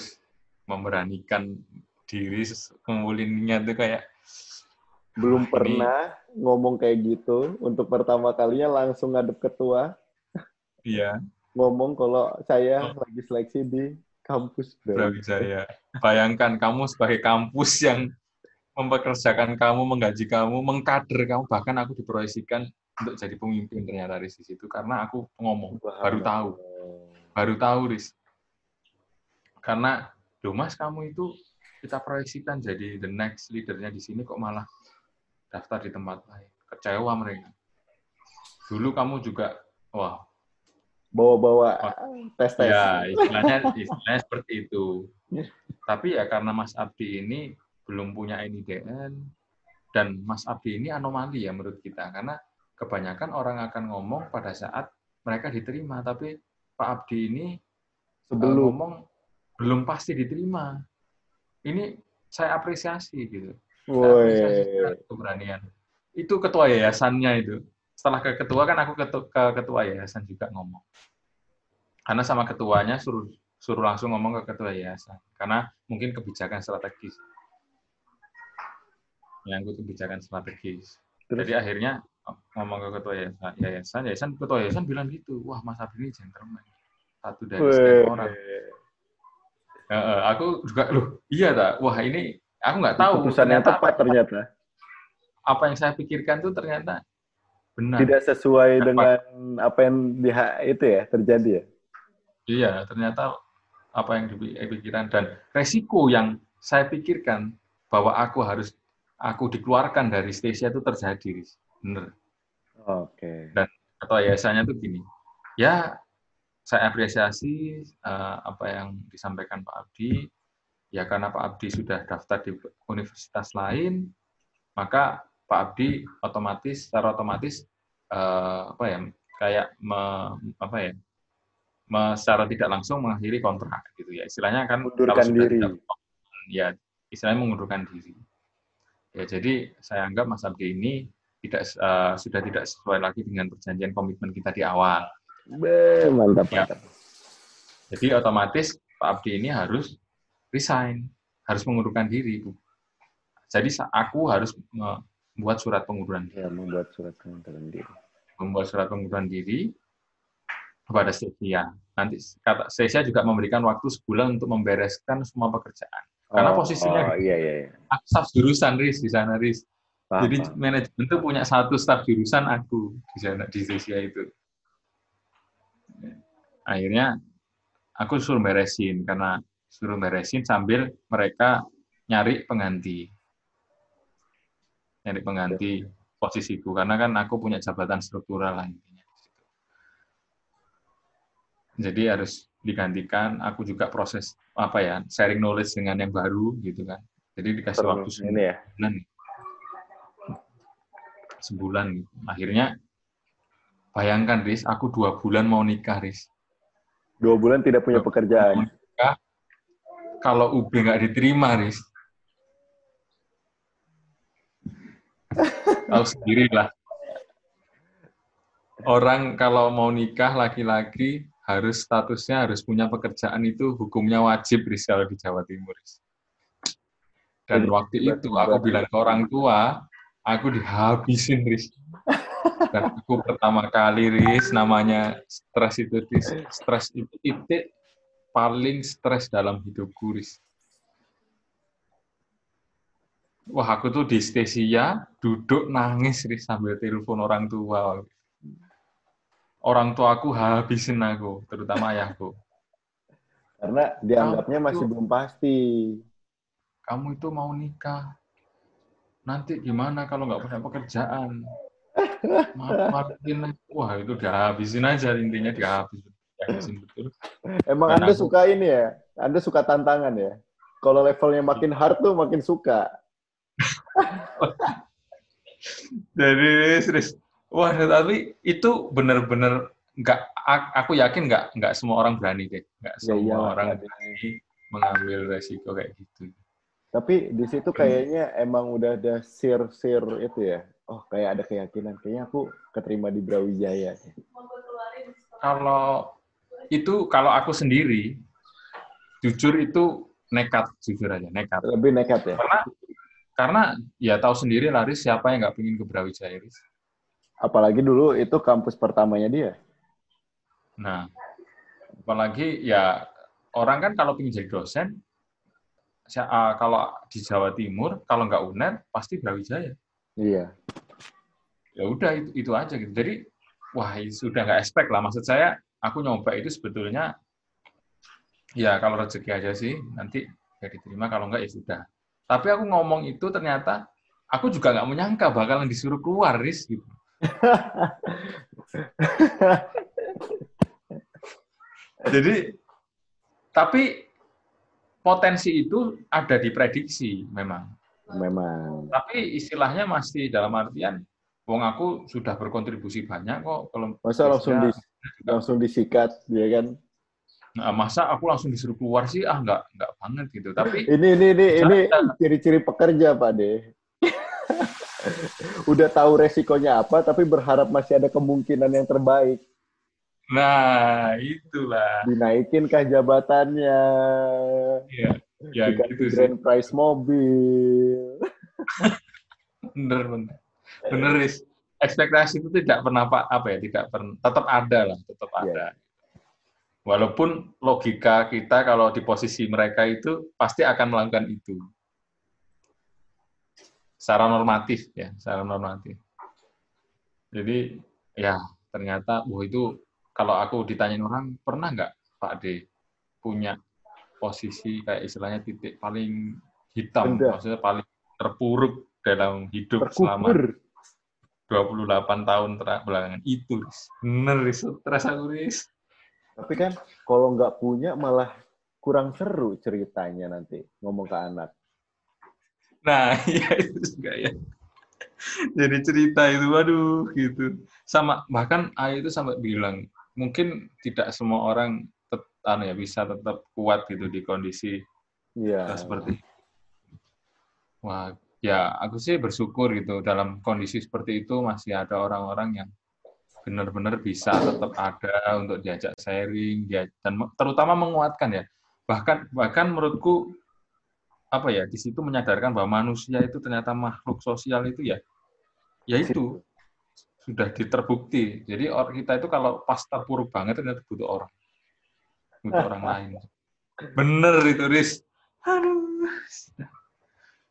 memberanikan diri kemulinnya tuh kayak Belum Wah, ini- pernah ngomong kayak gitu. Untuk pertama kalinya langsung ngadep ketua iya ngomong kalau saya Oh. lagi seleksi di kampus Brawijaya. Bayangkan kamu sebagai kampus yang mempekerjakan kamu, menggaji kamu, mengkader kamu, bahkan aku diproyeksikan untuk jadi pemimpin ternyata Riz di situ karena aku ngomong, baru tahu, baru tahu Riz. Karena, loh mas kamu itu kita proyeksikan jadi the next leadernya di sini kok malah daftar di tempat lain. Kecewa mereka. Dulu kamu juga, wah Bawa-bawa tes tes. Ya, istilahnya, istilahnya seperti itu. Tapi ya karena Mas Abdi ini belum punya NIDN, dan Mas Abdi ini anomali ya menurut kita. Karena kebanyakan orang akan ngomong pada saat mereka diterima, tapi Pak Abdi ini eh, Sebelum ngomong belum pasti diterima. Ini saya apresiasi gitu. Saya apresiasi keberanian. Itu ketua yayasannya itu. Setelah ke ketua kan aku ketu- ke ketua yayasan juga ngomong. Karena sama ketuanya suruh suruh langsung ngomong ke ketua yayasan. Karena mungkin kebijakan strategis. Yang kebijakan strategis. Terus? Jadi akhirnya ngomong ke ketua yayasan, yayasan, yayasan ketua yayasan bilang gitu, wah Mas Abdi ini gentleman. Satu dari sekian Woi. orang. Heeh, aku juga, loh, iya tak? Wah ini, aku nggak tahu. Keputusan yang Ternyata tepat ternyata. apa yang saya pikirkan itu ternyata benar. Tidak sesuai dengan apa yang di itu ya terjadi ya. Iya, ternyata apa yang dipikirkan dan resiko yang saya pikirkan bahwa aku harus aku dikeluarkan dari Stasia itu terjadi, Riz. bener. Oke. Atau yayasannya tuh gini, ya saya apresiasi eh, apa yang disampaikan Pak Abdi, ya karena Pak Abdi sudah daftar di universitas lain, maka Pak Abdi otomatis secara otomatis eh, apa ya kayak me- apa ya me- secara tidak langsung mengakhiri kontrak gitu ya istilahnya kan Mundurkan sudah diri. tidak ya istilahnya mengundurkan diri ya jadi saya anggap Mas Abdi ini tidak eh, sudah tidak sesuai lagi dengan perjanjian komitmen kita di awal Be, mantap, Ya. mantap. jadi otomatis Pak Abdi ini harus resign harus mengundurkan diri Bu. jadi aku harus membuat surat pengunduran diri Ya, membuat surat pengunduran diri. membuat surat pengunduran diri kepada Stasia. Nanti kata Stasia juga memberikan waktu sebulan untuk membereskan semua pekerjaan. Karena Oh, posisinya oh, iya iya iya. aku staf jurusan Riz di sana Riz. Paham, Jadi paham. manajemen itu punya satu staf jurusan aku di sana di Stasia itu. Akhirnya aku suruh beresin karena suruh beresin sambil mereka nyari pengganti. Nyari pengganti. posisiku karena kan aku punya jabatan struktural lah intinya. Jadi harus digantikan. Aku juga proses apa ya sharing knowledge dengan yang baru gitu kan. Jadi dikasih Perlu waktu ini sebulan. ya. Sebulan gitu. Akhirnya bayangkan Riz, aku dua bulan mau nikah Riz. Dua bulan tidak punya pekerjaan. Nikah, kalau UB nggak diterima Riz. Tahu sendiri lah. Orang kalau mau nikah laki-laki harus statusnya harus punya pekerjaan itu hukumnya wajib Riz kalau di Jawa Timur. Riz. Dan Jadi, waktu itu aku bilang ke orang tua, aku dihabisin Riz. Dan aku pertama kali Riz namanya stres itu. Stres itu titik paling stres dalam hidupku Riz. Wah, aku tuh di Stesia duduk nangis Riz sambil telepon orang tua. Orang tua aku habisin aku, terutama ayahku. Karena dianggapnya Kamu masih tuh- belum pasti. Kamu itu mau nikah. Nanti gimana kalau nggak punya pekerjaan? Maafin, wah itu dihabisin aja intinya dihabisin. Dihabisin betul. Emang Dan Anda aku- suka ini ya? Anda suka tantangan ya? Kalau levelnya makin hard tuh makin suka. (laughs) Jadi serius. Wah, tapi itu benar-benar nggak. Aku yakin nggak nggak semua orang berani deh. Nggak Ya semua iyalah, orang Pak. berani mengambil resiko kayak gitu. Tapi di situ kayaknya emang udah ada sir-sir itu ya. Oh, kayak ada keyakinan. Kayaknya aku keterima di Brawijaya. Kalau itu kalau aku sendiri, jujur itu nekat jujur aja nekat. Lebih nekat ya? Karena karena ya tahu sendiri Laris siapa yang nggak pengen ke Brawijaya Riz. Apalagi dulu itu kampus pertamanya dia. Nah, apalagi ya orang kan kalau pengen jadi dosen, ah, kalau di Jawa Timur kalau nggak UNER pasti Brawijaya. Iya. Ya udah itu, itu aja gitu. Jadi wah sudah nggak expect lah. Maksud saya aku nyoba itu sebetulnya ya kalau rezeki aja sih nanti ya diterima kalau nggak ya sudah. Tapi aku ngomong itu ternyata aku juga nggak menyangka bakalan disuruh keluar Riz gitu. (laughs) Jadi tapi potensi itu ada di prediksi memang. Memang. Tapi istilahnya masih dalam artian wong aku sudah berkontribusi banyak kok kalau Masa langsung di, langsung disikat, ya kan? Nah, masa aku langsung disuruh keluar sih ah nggak nggak banget gitu. Tapi Ini ini ini ini ciri-ciri pekerja, Pak De. (laughs) Udah tahu resikonya apa, tapi berharap masih ada kemungkinan yang terbaik. nah itulah Dinaikin kah jabatannya? ya ya Dikasih gitu sih. grand prize mobil. (laughs) Bener bener. Bener Riz. Ekspektasi itu tidak pernah apa, apa ya, tidak pernah tetap ada lah, tetap Iya. ada. Walaupun logika kita kalau di posisi mereka itu pasti akan melakukan itu. Secara normatif ya, secara normatif. Jadi ya ternyata wah itu kalau aku ditanyain orang pernah nggak Pak D punya posisi kayak istilahnya titik paling hitam, Rendah. maksudnya paling terpuruk dalam hidup selama Terkubur. 28 tahun belakangan itu bener Riz stres aku Riz Tapi kan kalau nggak punya malah kurang seru ceritanya nanti ngomong ke anak. nah (laughs) iya itu juga ya jadi cerita itu waduh gitu sama bahkan ayah itu sampai bilang mungkin tidak semua orang tet, anu ya bisa tetap kuat gitu di kondisi Iya. seperti wah ya aku sih bersyukur gitu dalam kondisi seperti itu masih ada orang-orang yang benar-benar bisa tetap ada untuk diajak sharing dia dan terutama menguatkan ya. Bahkan bahkan menurutku apa ya di situ menyadarkan bahwa manusia itu ternyata makhluk sosial itu ya ya itu sudah diterbukti. Jadi orang kita itu kalau pas terpuruk banget ternyata butuh orang. Butuh orang lain. (laughs) Bener itu Riz. Aduh.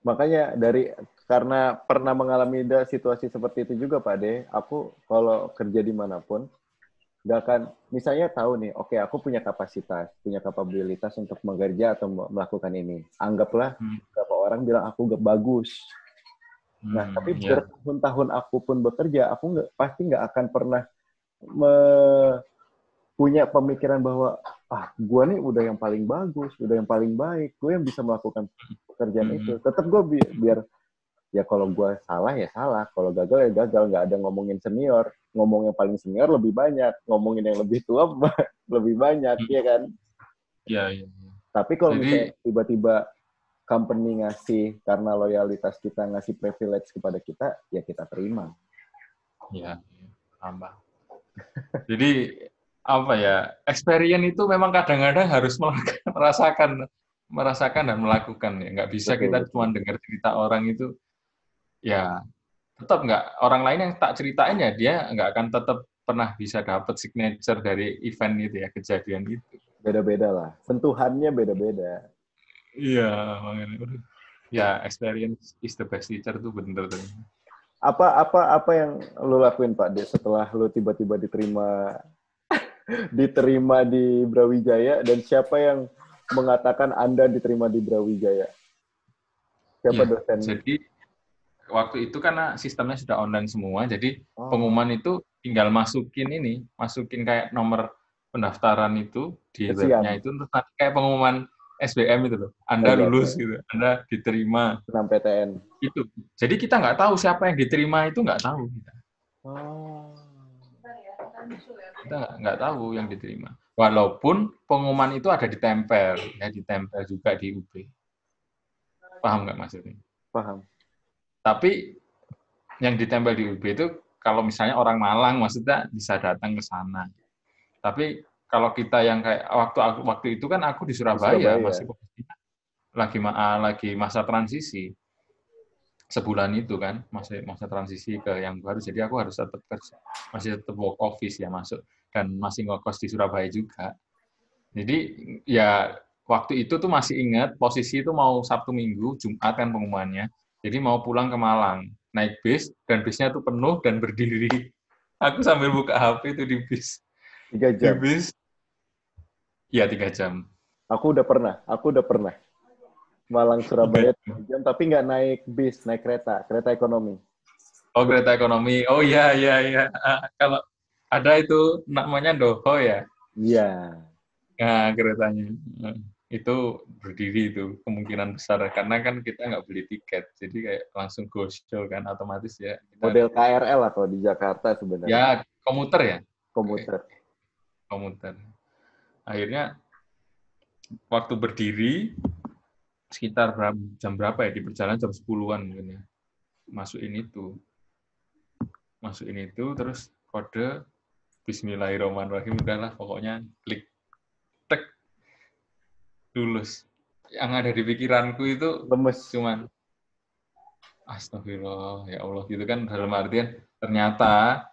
Makanya dari karena pernah mengalami da- situasi seperti itu juga Pak De, aku kalau kerja di mana pun nggak akan misalnya tahu nih, oke aku punya kapasitas, punya kapabilitas untuk bekerja atau me- melakukan ini. Anggaplah Hmm. beberapa orang bilang aku gak bagus. Nah, Hmm, tapi ya. bertahun-tahun aku pun bekerja, aku nggak pasti nggak akan pernah me- punya pemikiran bahwa ah, gua nih udah yang paling bagus, udah yang paling baik, gue yang bisa melakukan pekerjaan Hmm. itu. Tetap gue bi- biar ya kalau gua salah ya salah, kalau gagal ya gagal, nggak ada ngomongin senior, ngomong yang paling senior lebih banyak, ngomongin yang lebih tua (laughs) lebih banyak, Hmm. ya kan? Iya, iya. iya. Tapi kalau Jadi- misalnya tiba-tiba company ngasih karena loyalitas kita ngasih privilege kepada kita, ya kita terima. Iya, iya. tambah. (laughs) Jadi apa ya? Experience itu memang kadang-kadang harus (laughs) merasakan merasakan dan melakukan ya. Nggak bisa Betul, kita betul. cuma dengar cerita orang itu ya tetap nggak orang lain yang tak ceritain ya dia nggak akan tetap pernah bisa dapat signature dari event itu ya kejadian itu. Beda-beda lah. Sentuhannya beda-beda. Iya, makanya. Aduh. Ya, experience is the best teacher tuh bener tuh. Apa apa apa yang lo lakuin Pak De setelah lo tiba-tiba diterima (laughs) diterima di Brawijaya dan siapa yang mengatakan Anda diterima di Brawijaya? Siapa Iya, dosen? Jadi waktu itu karena sistemnya sudah online semua, jadi Oh, pengumuman itu tinggal masukin ini, masukin kayak nomor pendaftaran itu di Kesian. webnya itu terus nanti kayak pengumuman SBM itu loh, Anda Oh, lulus gitu, Anda diterima senam PTN. itu. Jadi kita nggak tahu siapa yang diterima itu nggak tahu kita. Oh. Kita nggak- nggak tahu yang diterima. Walaupun pengumuman itu ada ditempel, ya ditempel juga di UB. Paham nggak maksudnya? Paham. Tapi yang ditempel di UB itu kalau misalnya orang Malang maksudnya bisa datang ke sana. Tapi kalau kita yang kayak waktu aku- waktu itu kan aku di Surabaya, Surabaya. masih lagi ah, lagi masa transisi. Sebulan itu kan masih masa transisi ke yang baru. Jadi aku harus tetap kerja masih tetap work office ya masuk. Dan masih ngekos di Surabaya juga. Jadi ya waktu itu tuh masih ingat posisi itu mau Sabtu Minggu Jumat kan pengumumannya jadi mau pulang ke Malang naik bis dan bisnya tuh penuh dan berdiri (laughs) aku sambil buka HP itu di bis Tiga di jam. bis ya tiga jam Aku udah pernah. Aku udah pernah. Malang Surabaya tiga jam, tapi nggak naik bis, naik kereta, kereta ekonomi. oh kereta ekonomi oh iya iya iya (laughs) kalau ada itu namanya Doho ya Iya. Nah, keretanya Eh, itu berdiri itu kemungkinan besar karena kan kita nggak beli tiket jadi kayak langsung go show kan otomatis ya kita- Model KRL kalau di Jakarta sebenarnya. ya komuter ya? Komuter. komuter. Akhirnya waktu berdiri sekitar jam berapa ya di perjalanan jam 10-an mungkin ya. Masukin itu. Masukin itu terus kode Bismillahirrahmanirrahim udahlah pokoknya klik lulus yang ada di pikiranku itu Lemes. cuman astagfirullah ya Allah gitu kan dalam artian ternyata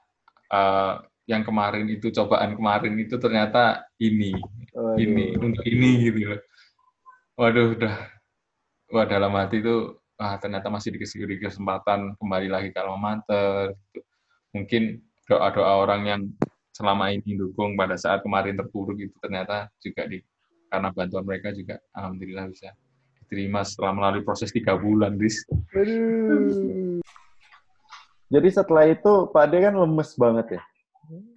eh, yang kemarin itu cobaan kemarin itu ternyata ini ini untuk ini gitu loh waduh udah wah dalam hati itu ah ternyata masih dikasih kesempatan kembali lagi ke alma mater gitu. mungkin doa doa orang yang selama ini dukung pada saat kemarin terpuruk itu ternyata juga di karena bantuan mereka juga alhamdulillah bisa diterima setelah melalui proses tiga bulan bis Aduh. Jadi setelah itu Pak De kan lemes banget ya.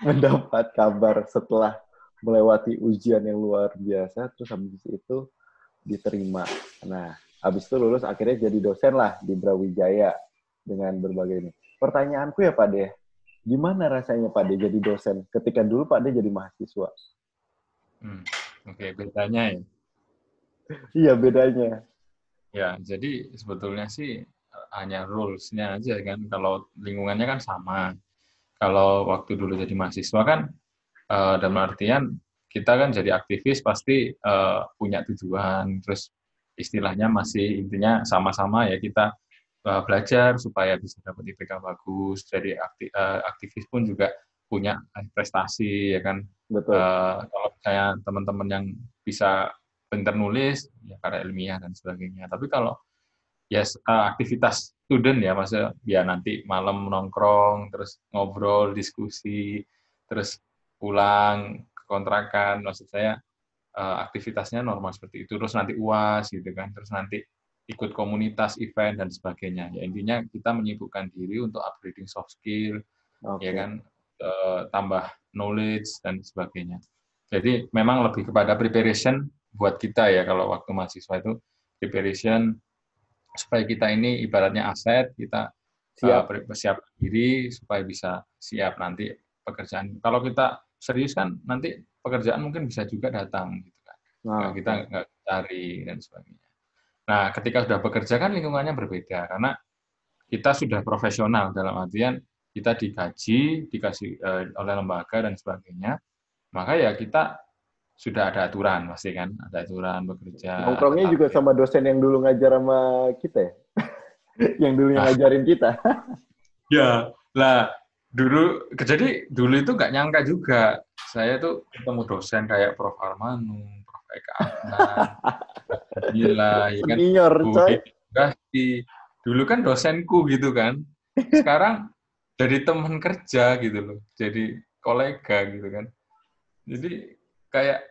Mendapat kabar setelah melewati ujian yang luar biasa, terus habis itu diterima. Nah, habis itu lulus akhirnya jadi dosen lah di Brawijaya dengan berbagai ini. Pertanyaanku ya Pak De, gimana rasanya Pak De jadi dosen ketika dulu Pak De jadi mahasiswa? Hmm, Oke, bedanya ya. Iya bedanya. Ya, jadi sebetulnya sih eh, hanya rules-nya aja kan. Kalau lingkungannya kan sama. Kalau waktu dulu jadi mahasiswa kan eh, dalam artian kita kan jadi aktivis pasti eh, punya tujuan. Terus istilahnya masih intinya sama-sama ya kita eh, belajar supaya bisa dapat IPK bagus. Jadi akti- eh, aktivis pun juga punya prestasi ya kan. Betul. Eh, kalau misalnya teman-teman yang bisa pintar nulis ya karya ilmiah dan sebagainya tapi kalau ya s- eh, aktivitas student ya masa ya nanti malam nongkrong terus ngobrol diskusi terus pulang ke kontrakan maksud saya eh, aktivitasnya normal seperti itu terus nanti uas gitu kan terus nanti ikut komunitas, event dan sebagainya. Ya intinya kita menyibukkan diri untuk upgrading soft skill, Oke. ya kan, eh, tambah knowledge dan sebagainya. Jadi memang lebih kepada preparation buat kita ya kalau waktu mahasiswa itu preparation supaya kita ini ibaratnya aset, kita Siap. uh, persiapkan diri supaya bisa siap nanti pekerjaan. Kalau kita serius kan nanti pekerjaan mungkin bisa juga datang gitu kan. Nah, Nggak kita nggak cari dan sebagainya. Nah, ketika sudah bekerja kan lingkungannya berbeda karena kita sudah profesional dalam artian kita digaji, dikasih eh, oleh lembaga dan sebagainya. Maka ya kita sudah ada aturan pasti kan, ada aturan bekerja. Nongkrongnya juga ya. sama dosen yang dulu ngajar sama kita ya? (laughs) yang dulu yang ngajarin kita. (laughs) Ya, lah dulu jadi dulu itu nggak nyangka juga. Saya tuh ketemu dosen kayak Prof. Armanum, Prof. Eka Adnan, Gila, ya kan. Senior, Bu. Dulu kan dosenku gitu kan. Sekarang dari teman kerja gitu loh. Jadi kolega gitu kan. Jadi kayak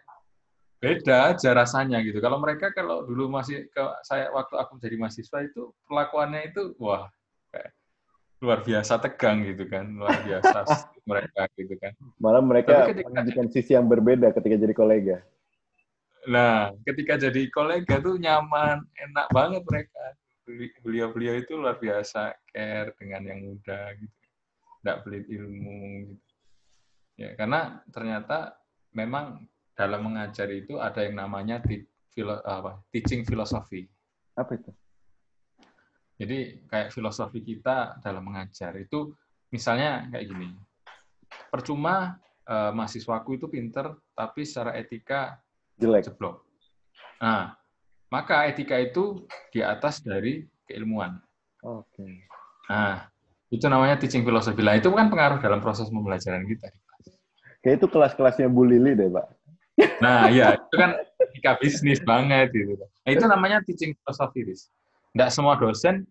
beda aja rasanya gitu. Kalau mereka kalau dulu masih ke saya waktu aku jadi mahasiswa itu perlakuannya itu wah kayak luar biasa tegang gitu kan, luar biasa (laughs) mereka gitu kan. Malah mereka Tapi ketika- menunjukkan sisi yang berbeda ketika jadi kolega. Nah, ketika jadi kolega tuh nyaman, enak banget mereka. Beli- Beliau-beliau itu luar biasa care dengan yang muda gitu. Nggak pelit ilmu gitu. Ya, karena ternyata memang dalam mengajar itu ada yang namanya ti- filo- apa, teaching philosophy. Apa itu? Jadi kayak filosofi kita dalam mengajar itu misalnya kayak gini. Percuma eh, mahasiswaku itu pinter tapi secara etika Jelek. jeblok. Nah, maka etika itu di atas dari keilmuan. Oke. Nah, itu namanya teaching philosophy. Lah itu kan pengaruh dalam proses pembelajaran kita. Kayak itu kelas-kelasnya Bu Lili deh, Pak. Nah, ya itu kan etika bisnis banget gitu. Nah, itu namanya teaching philosophy, Riz. Nggak semua dosen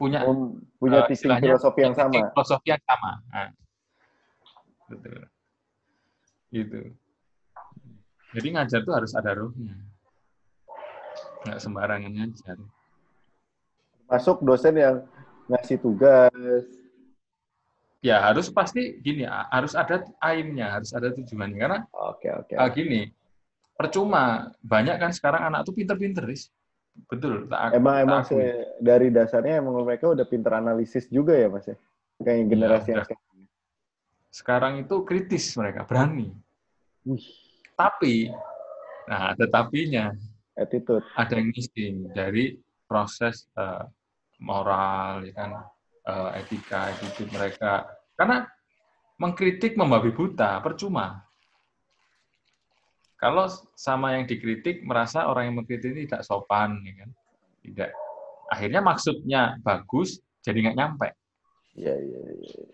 punya Oh, punya eh, teaching filosofi yang teaching sama. Filosofi yang sama. Nah. Betul. Gitu. Jadi ngajar tuh harus ada rohnya. Nggak sembarangan ngajar. Masuk dosen yang ngasih tugas. Ya harus pasti gini, harus ada aimnya, harus ada tujuannya. Karena Oke, oke. ah, gini, percuma banyak kan sekarang anak tuh pinter-pinter. Betul. tak- Emang tak emang se- dari dasarnya emang mereka udah pinter analisis juga ya, Mas ya? Kayak generasi yang udah. sekarang. Sekarang itu kritis mereka, berani. Wih, Tapi, nah ada tapinya. attitude. ada yang missing dari proses eh, moral ya kan? Eh, etika itu mereka. Karena mengkritik membabi buta percuma. Kalau sama yang dikritik merasa orang yang mengkritik ini tidak sopan ya kan? Tidak. Akhirnya maksudnya bagus jadi nggak nyampe. Iya, iya, iya.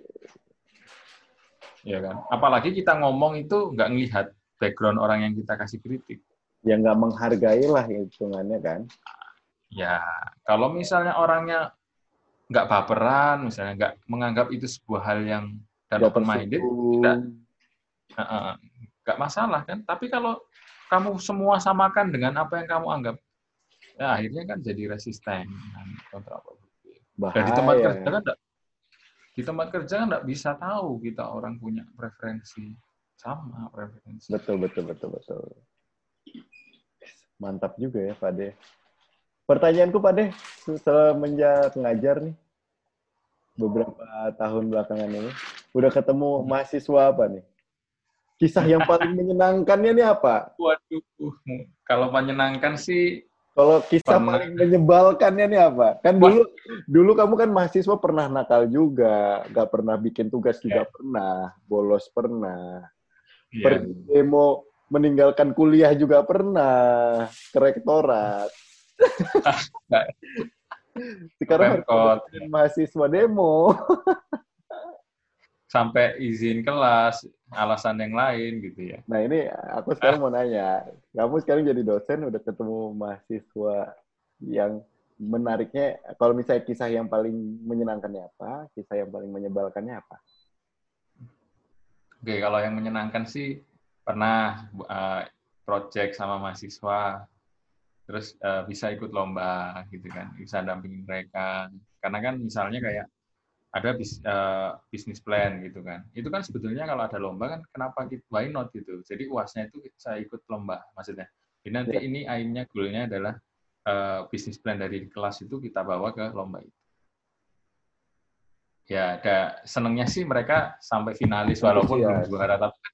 ya kan? Apalagi kita ngomong itu nggak ngelihat background orang yang kita kasih kritik. Ya nggak menghargai lah hitungannya kan. Ya, kalau misalnya orangnya nggak baperan, misalnya nggak menganggap itu sebuah hal yang dan open minded, tidak, nggak masalah kan. Tapi kalau kamu semua samakan dengan apa yang kamu anggap, ya akhirnya kan jadi resisten dan kontraproduktif. Dan di tempat kerja kan nggak- di tempat kerja kan nggak bisa tahu kita orang punya preferensi sama preferensi. Betul, betul, betul, betul. Mantap juga ya, Pak De. Pertanyaanku, Pak De, semenjak ngajar nih, beberapa tahun belakangan ini, udah ketemu mahasiswa apa nih? Kisah yang paling (laughs) menyenangkannya nih apa? Waduh, kalau menyenangkan sih Kalau kisah Pernah. paling menyebalkannya nih apa? Kan dulu dulu kamu kan mahasiswa pernah nakal juga, nggak pernah bikin tugas juga pernah, bolos pernah, ya, pergi demo meninggalkan kuliah juga pernah, ke rektorat. (laughs) Sekarang Pemkot. ada mahasiswa demo. (laughs) sampai izin kelas, alasan yang lain gitu ya. Nah ini aku sekarang mau nanya, kamu sekarang jadi dosen udah ketemu mahasiswa yang menariknya, kalau misalnya kisah yang paling menyenangkannya apa, kisah yang paling menyebalkannya apa? Oke, kalau yang menyenangkan sih pernah uh, project sama mahasiswa terus eh, bisa ikut lomba gitu kan bisa dampingin mereka karena kan misalnya kayak ada bis, eh, bisnis plan gitu kan itu kan sebetulnya kalau ada lomba kan kenapa kita why not gitu jadi uasnya itu saya ikut lomba maksudnya jadi nanti Ya. ini aimnya goalnya adalah eh, bisnis plan dari kelas itu kita bawa ke lomba itu ya ada senengnya sih mereka sampai finalis walaupun belum Antusias. juara tapi kan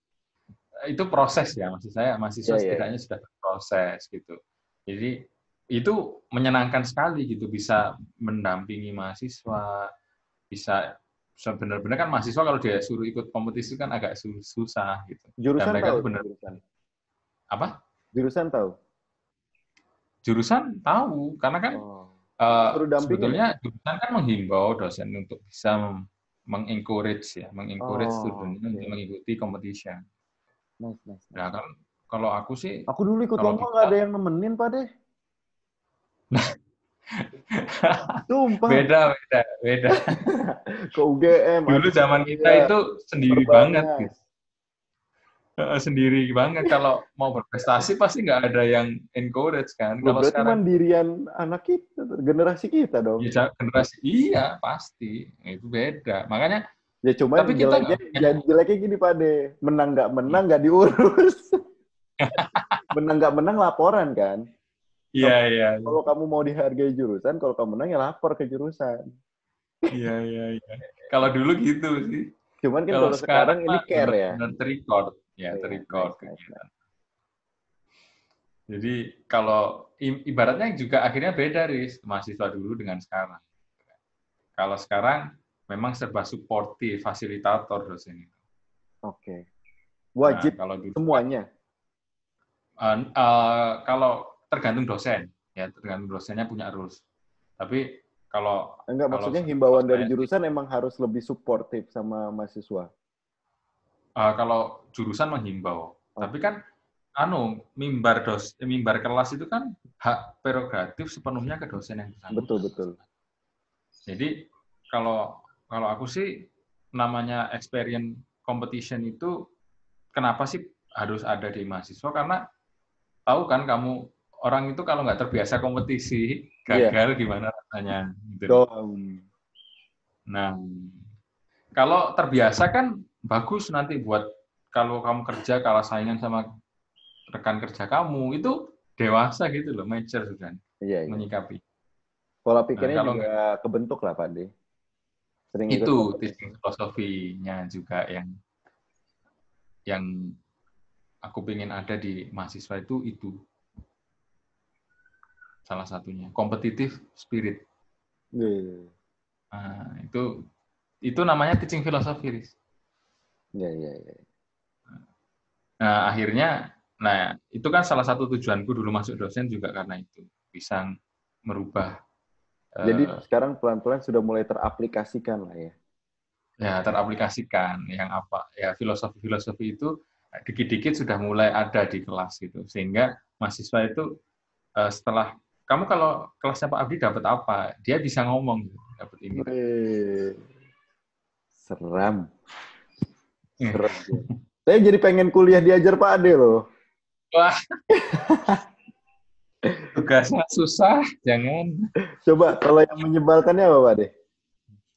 itu proses ya maksud saya mahasiswa Ya, ya. setidaknya sudah berproses gitu jadi itu menyenangkan sekali gitu bisa mendampingi mahasiswa bisa sebenarnya kan mahasiswa kalau dia suruh ikut kompetisi kan agak su- susah gitu Jurusan mereka tahu tuh bener- jurusan. apa Jurusan tahu. jurusan tahu karena kan Oh. eh, dampingin sebetulnya jurusan kan menghimbau dosen untuk bisa mengencourage ya mengencourage Oh, studentnya oke. untuk mengikuti competition Nice, nice, nice. nah kan kalau aku sih Aku dulu ikut lomba kita- nggak ada yang nemenin, Pak deh. (laughs) Sumpah. beda beda beda (laughs) Ke UGM. dulu zaman kita Iya, itu sendiri banget gitu. Sendiri banget kalau mau berprestasi pasti nggak ada yang encourage kan Loh, kalau sekarang mandirian anak kita, generasi kita dong. ya, generasi iya pasti itu beda makanya Ya cuma Tapi kita jeleknya, nggak- jadi jeleknya gini Pak De, menang nggak menang nggak diurus. (laughs) menang nggak menang laporan kan. iya iya Kalau kamu mau dihargai jurusan, kalau kamu menang ya lapor ke jurusan. iya iya iya kalau dulu gitu sih Cuman kan kalau kalau sekarang ini care ya. benar terrecord ya Iya, terrecord nice, nice, kegiatan. jadi kalau ibaratnya juga akhirnya beda Riz mahasiswa dulu dengan sekarang kalau sekarang memang serba supportif fasilitator dosen itu Oke. Nah, Wajib kalau dulu semuanya. Eh, eh, kalau tergantung dosen ya tergantung dosennya punya rules. Tapi kalau Enggak, Kalau maksudnya himbauan dari jurusan emang harus lebih suportif sama mahasiswa. eh, kalau jurusan menghimbau tapi kan anu mimbar dos mimbar kelas itu kan hak prerogatif sepenuhnya ke dosen yang bersangkutan. Betul, betul. jadi kalau kalau aku sih namanya experience competition itu kenapa sih harus ada di mahasiswa? Karena tahu kan kamu orang itu kalau nggak terbiasa kompetisi gagal gimana rasanya gitu. Dong. Nah, kalau terbiasa kan bagus nanti buat kalau kamu kerja kalah saingan sama rekan kerja kamu itu dewasa gitu loh, mature sudah Iya, iya. menyikapi. Pola pikirnya kalau juga kebentuk lah, Pak De. Sering itu teaching filosofinya juga yang yang aku pengen ada di mahasiswa itu itu salah satunya kompetitif spirit Iya, nah, itu itu namanya teaching filosofi Riz. iya, iya. iya. nah akhirnya nah itu kan salah satu tujuanku dulu masuk dosen juga karena itu bisa merubah Jadi sekarang pelan-pelan sudah mulai teraplikasikan lah ya. ya teraplikasikan yang apa ya filosofi-filosofi itu dikit-dikit sudah mulai ada di kelas gitu sehingga mahasiswa itu eh, setelah kamu kalau kelasnya Pak Abdi dapat apa dia bisa ngomong dapat ini Seram. Hmm. Seram. Saya jadi pengen kuliah diajar Pak Ade loh. wah (laughs) tugasnya susah jangan Coba kalau yang menyebalkannya apa Pak Ade?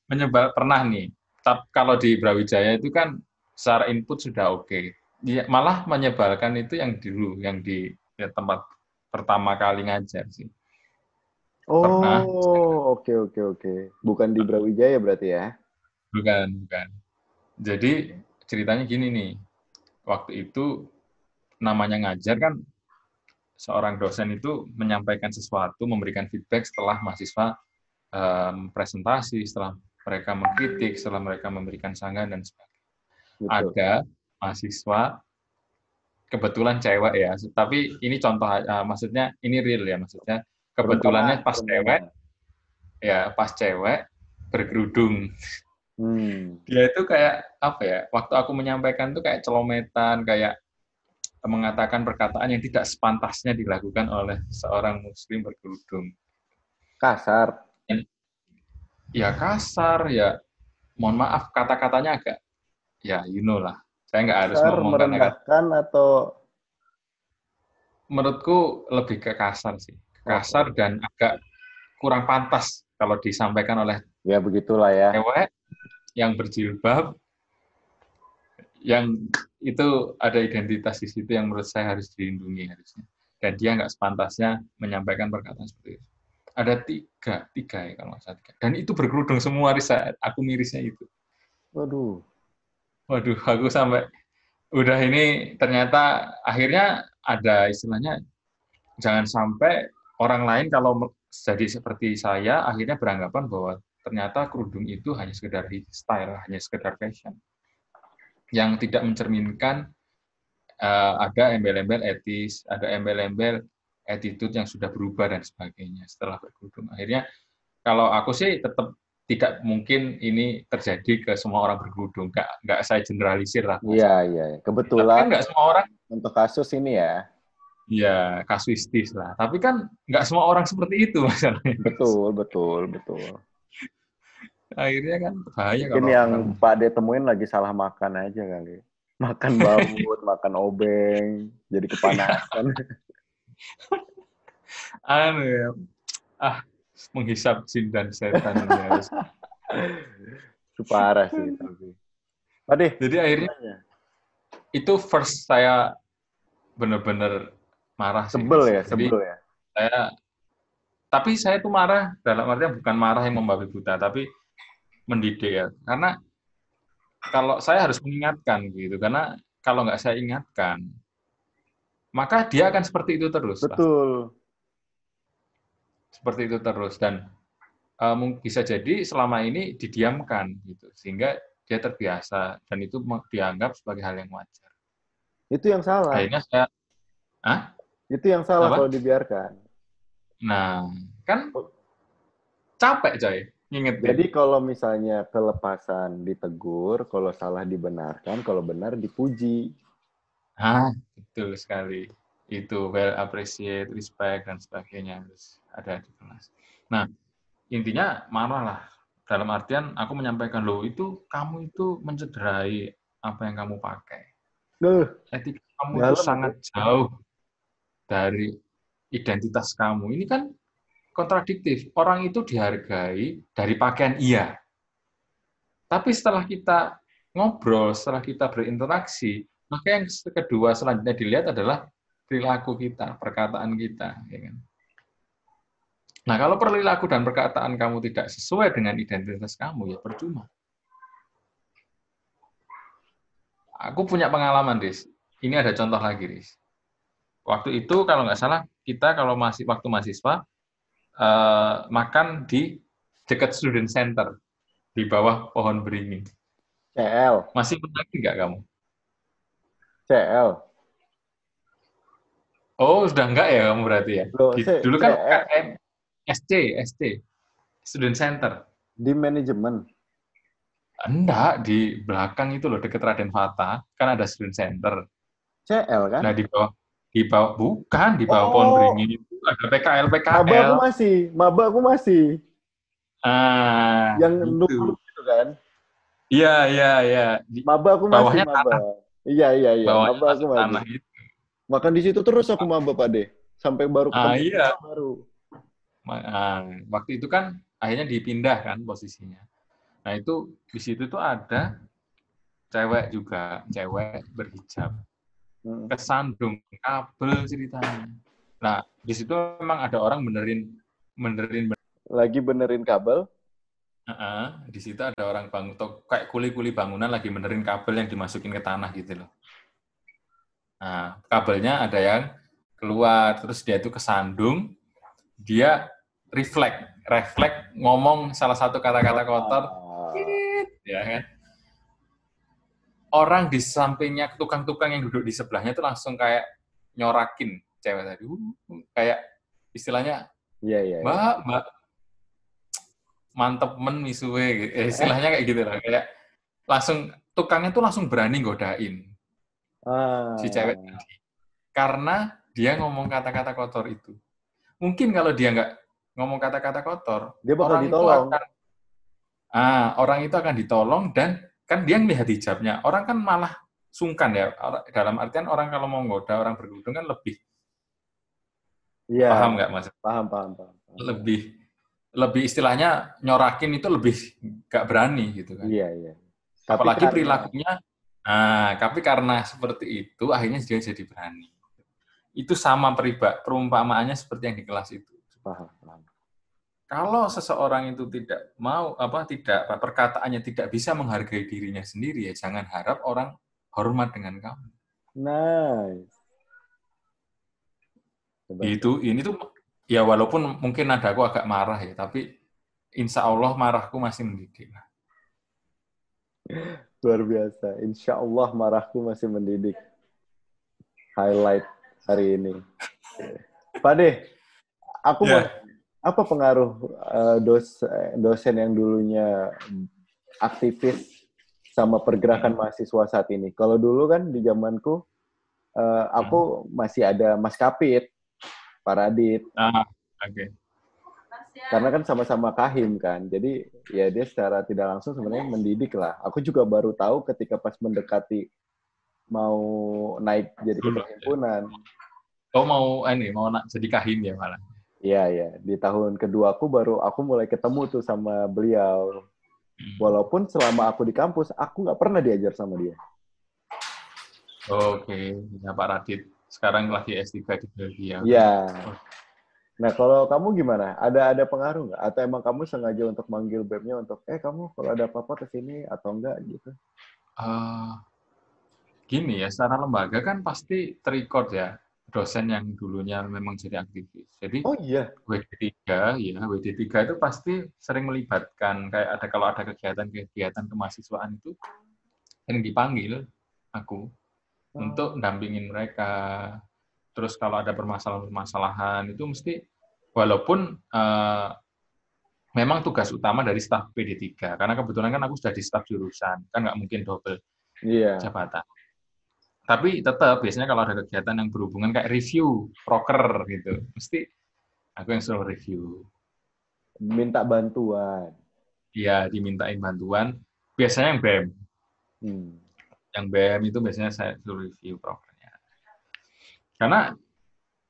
menyebal pernah nih Tap- kalau di Brawijaya itu kan secara input sudah oke Ya, malah menyebalkan itu yang dulu yang di ya, tempat pertama kali ngajar sih Pernah. Oh, oke oke oke. Bukan di Brawijaya berarti ya? Bukan, bukan. Jadi ceritanya gini nih. Waktu itu namanya ngajar kan seorang dosen itu menyampaikan sesuatu, memberikan feedback setelah mahasiswa em, presentasi, setelah mereka mengkritik, setelah mereka memberikan sanggahan dan sebagainya. Betul. Ada mahasiswa kebetulan cewek ya, tapi ini contoh eh, maksudnya ini real ya maksudnya kebetulannya pas cewek ya pas cewek berkerudung Hmm. dia itu kayak apa ya waktu aku menyampaikan itu kayak celometan kayak mengatakan perkataan yang tidak sepantasnya dilakukan oleh seorang muslim berkerudung Kasar. ya kasar ya. Mohon maaf kata-katanya agak ya you know lah saya nggak harus Kasar ngomong kata-kata merendahkan atau menurutku lebih ke kasar sih. Kasar dan agak kurang pantas kalau disampaikan oleh Ya begitulah ya. cewek yang berjilbab yang itu ada identitas di situ yang menurut saya harus dilindungi harusnya dan dia nggak sepantasnya menyampaikan perkataan seperti itu ada tiga tiga ya kalau nggak salah tiga. dan itu berkerudung semua Risa aku mirisnya itu Waduh. Waduh aku sampai udah ini ternyata akhirnya ada istilahnya jangan sampai orang lain kalau jadi seperti saya akhirnya beranggapan bahwa ternyata kerudung itu hanya sekedar style hanya sekedar fashion. Yang tidak mencerminkan eh, ada embel-embel etis ada embel-embel attitude yang sudah berubah dan sebagainya setelah berkerudung. Akhirnya kalau aku sih tetap tidak mungkin ini terjadi ke semua orang berkerudung nggak nggak saya generalisir lah Iya, iya. tapi kan Kebetulan nggak semua orang untuk kasus ini ya. ya kasuistis lah tapi kan nggak semua orang seperti itu masalahnya Betul, betul, betul. akhirnya kan bahaya Mungkin kalau yang orang- Pak De temuin lagi salah makan aja kali. Makan (laughs) baut, makan obeng, jadi kepanasan. (laughs) anu ya ah menghisap jin dan setan ini (laughs) harus. Itu parah sih tapi. Jadi akhirnya itu first saya bener-bener marah sih. sebel ya, Jadi sebel ya. saya tapi saya tuh marah dalam artian bukan marah yang membabi buta tapi mendidik ya karena kalau saya harus mengingatkan gitu karena kalau nggak saya ingatkan maka dia akan seperti itu terus Betul. Seperti itu terus dan mung- bisa jadi selama ini didiamkan gitu sehingga dia terbiasa dan itu dianggap sebagai hal yang wajar Itu yang salah. akhirnya saya Itu yang salah Apa? kalau dibiarkan. nah kan capek coy ngingetin Jadi kalau misalnya kelepasan ditegur, kalau salah dibenarkan, kalau benar dipuji. Ah, betul sekali. Itu well appreciate, respect dan sebagainya harus ada di kelas. Nah, intinya marahlah. Dalam artian aku menyampaikan loh itu kamu itu mencederai apa yang kamu pakai. Duh, Etika kamu itu sangat jauh dari identitas kamu. Ini kan kontradiktif. Orang itu dihargai dari pakaian iya. Tapi setelah kita ngobrol, setelah kita berinteraksi, maka yang kedua selanjutnya dilihat adalah perilaku kita, perkataan kita. Ya kan? Nah, kalau perilaku dan perkataan kamu tidak sesuai dengan identitas kamu, ya percuma. Aku punya pengalaman, Riz. Ini ada contoh lagi, Riz. Waktu itu kalau nggak salah, kita kalau masih waktu mahasiswa, eh, makan di dekat student center, di bawah pohon beringin. CL, Masih ingat nggak kamu? CL. Oh, sudah enggak ya kamu berarti ya? Loh, Di- C- dulu kan CL. UKM, SC, SC, Student Center. Di manajemen. Enggak, di belakang itu loh, dekat Raden Fata, kan ada Student Center. CL kan? Nah, di bawah, di bawah, bukan, di bawah Oh. pohon beringin itu ada PKL, Maba aku PKL. masih, maba aku masih. Ah, Yang gitu. nunggu gitu kan. Iya, iya, iya. Maba aku masih, Bawahnya maba. Iya, iya, iya. bawahnya Maba aku masih. tanah itu. Makan di situ terus aku maba, Pak De. Sampai baru Ah, ketemu iya. baru. Ah, waktu itu kan akhirnya dipindah kan posisinya. Nah itu di situ tuh ada cewek juga, cewek berhijab, Hmm. kesandung kabel ceritanya. Nah di situ memang ada orang benerin, benerin, Lagi benerin kabel. Heeh, di situ ada orang bangun, kayak kuli-kuli bangunan lagi benerin kabel yang dimasukin ke tanah gitu loh. Nah kabelnya ada yang keluar, terus dia itu kesandung, dia refleks, refleks ngomong salah satu kata-kata kotor, ya kan? Orang di sampingnya tukang-tukang yang duduk di sebelahnya itu langsung kayak nyorakin cewek tadi, Uh, kayak istilahnya Iya, iya. iya. mbak mbak mantep men misuwe gitu. Eh, istilahnya kayak gitu lah kayak langsung tukangnya tuh langsung berani godain Ah. si cewek tadi karena dia ngomong kata-kata kotor itu mungkin kalau dia nggak ngomong kata-kata kotor Dia bakal orang ditolong. itu akan ah orang itu akan ditolong dan kan dia melihat hijabnya orang kan malah sungkan ya dalam artian orang kalau mau ngoda orang berkerudung kan lebih Iya. Paham nggak mas? Paham, paham, paham. paham. Lebih lebih istilahnya nyorakin itu lebih nggak berani gitu kan. Iya, iya. Tapi Apalagi karena- perilakunya, nah, tapi karena seperti itu akhirnya dia jadi berani. Itu sama periba, perumpamaannya seperti yang di kelas itu. Paham, paham. Kalau seseorang itu tidak mau apa tidak perkataannya tidak bisa menghargai dirinya sendiri ya jangan harap orang hormat dengan kamu. Nice. Itu ini tuh ya walaupun mungkin nadaku agak marah ya, tapi insya Allah marahku masih mendidik. Luar biasa. Insya Allah marahku masih mendidik. Highlight hari ini. Pak De, aku mau Ya. apa pengaruh eh, dos, dosen yang dulunya aktivis sama pergerakan mahasiswa saat ini? Kalau dulu kan di zamanku eh, aku masih ada Mas Kapit, Pak Radit, Ah, oke. Karena kan sama-sama kahim kan. Jadi ya dia secara tidak langsung sebenarnya mendidik lah. Aku juga baru tahu ketika pas mendekati mau naik jadi ketua himpunan. Kau mau ini mau nak jadi kahim ya malah. Iya ya, di tahun kedua aku baru aku mulai ketemu tuh sama beliau. Hmm. Walaupun selama aku di kampus aku nggak pernah diajar sama dia. Oke, ya Pak Radit. Sekarang lagi S3 di Belgia. Iya. Nah kalau kamu gimana? Ada ada pengaruh nggak? Atau emang kamu sengaja untuk manggil BEM-nya untuk eh kamu kalau ada apa-apa ke sini atau enggak gitu? Eh, gini ya, secara lembaga kan pasti terrecord ya dosen yang dulunya memang jadi aktivis. Jadi Oh iya. WD3 ya, WD3 itu pasti sering melibatkan kayak ada kalau ada kegiatan-kegiatan kemahasiswaan itu sering dipanggil aku untuk dampingin mereka. Terus kalau ada permasalahan-permasalahan itu mesti walaupun eh, memang tugas utama dari staf PD3 karena kebetulan kan aku sudah di staf jurusan kan nggak mungkin double Iya. jabatan. Tapi tetap biasanya kalau ada kegiatan yang berhubungan kayak review proker gitu, mesti aku yang suruh review. Minta bantuan. Iya, dimintain bantuan. Biasanya yang BEM. Hmm. Yang BEM itu biasanya saya suruh review prokernya. Karena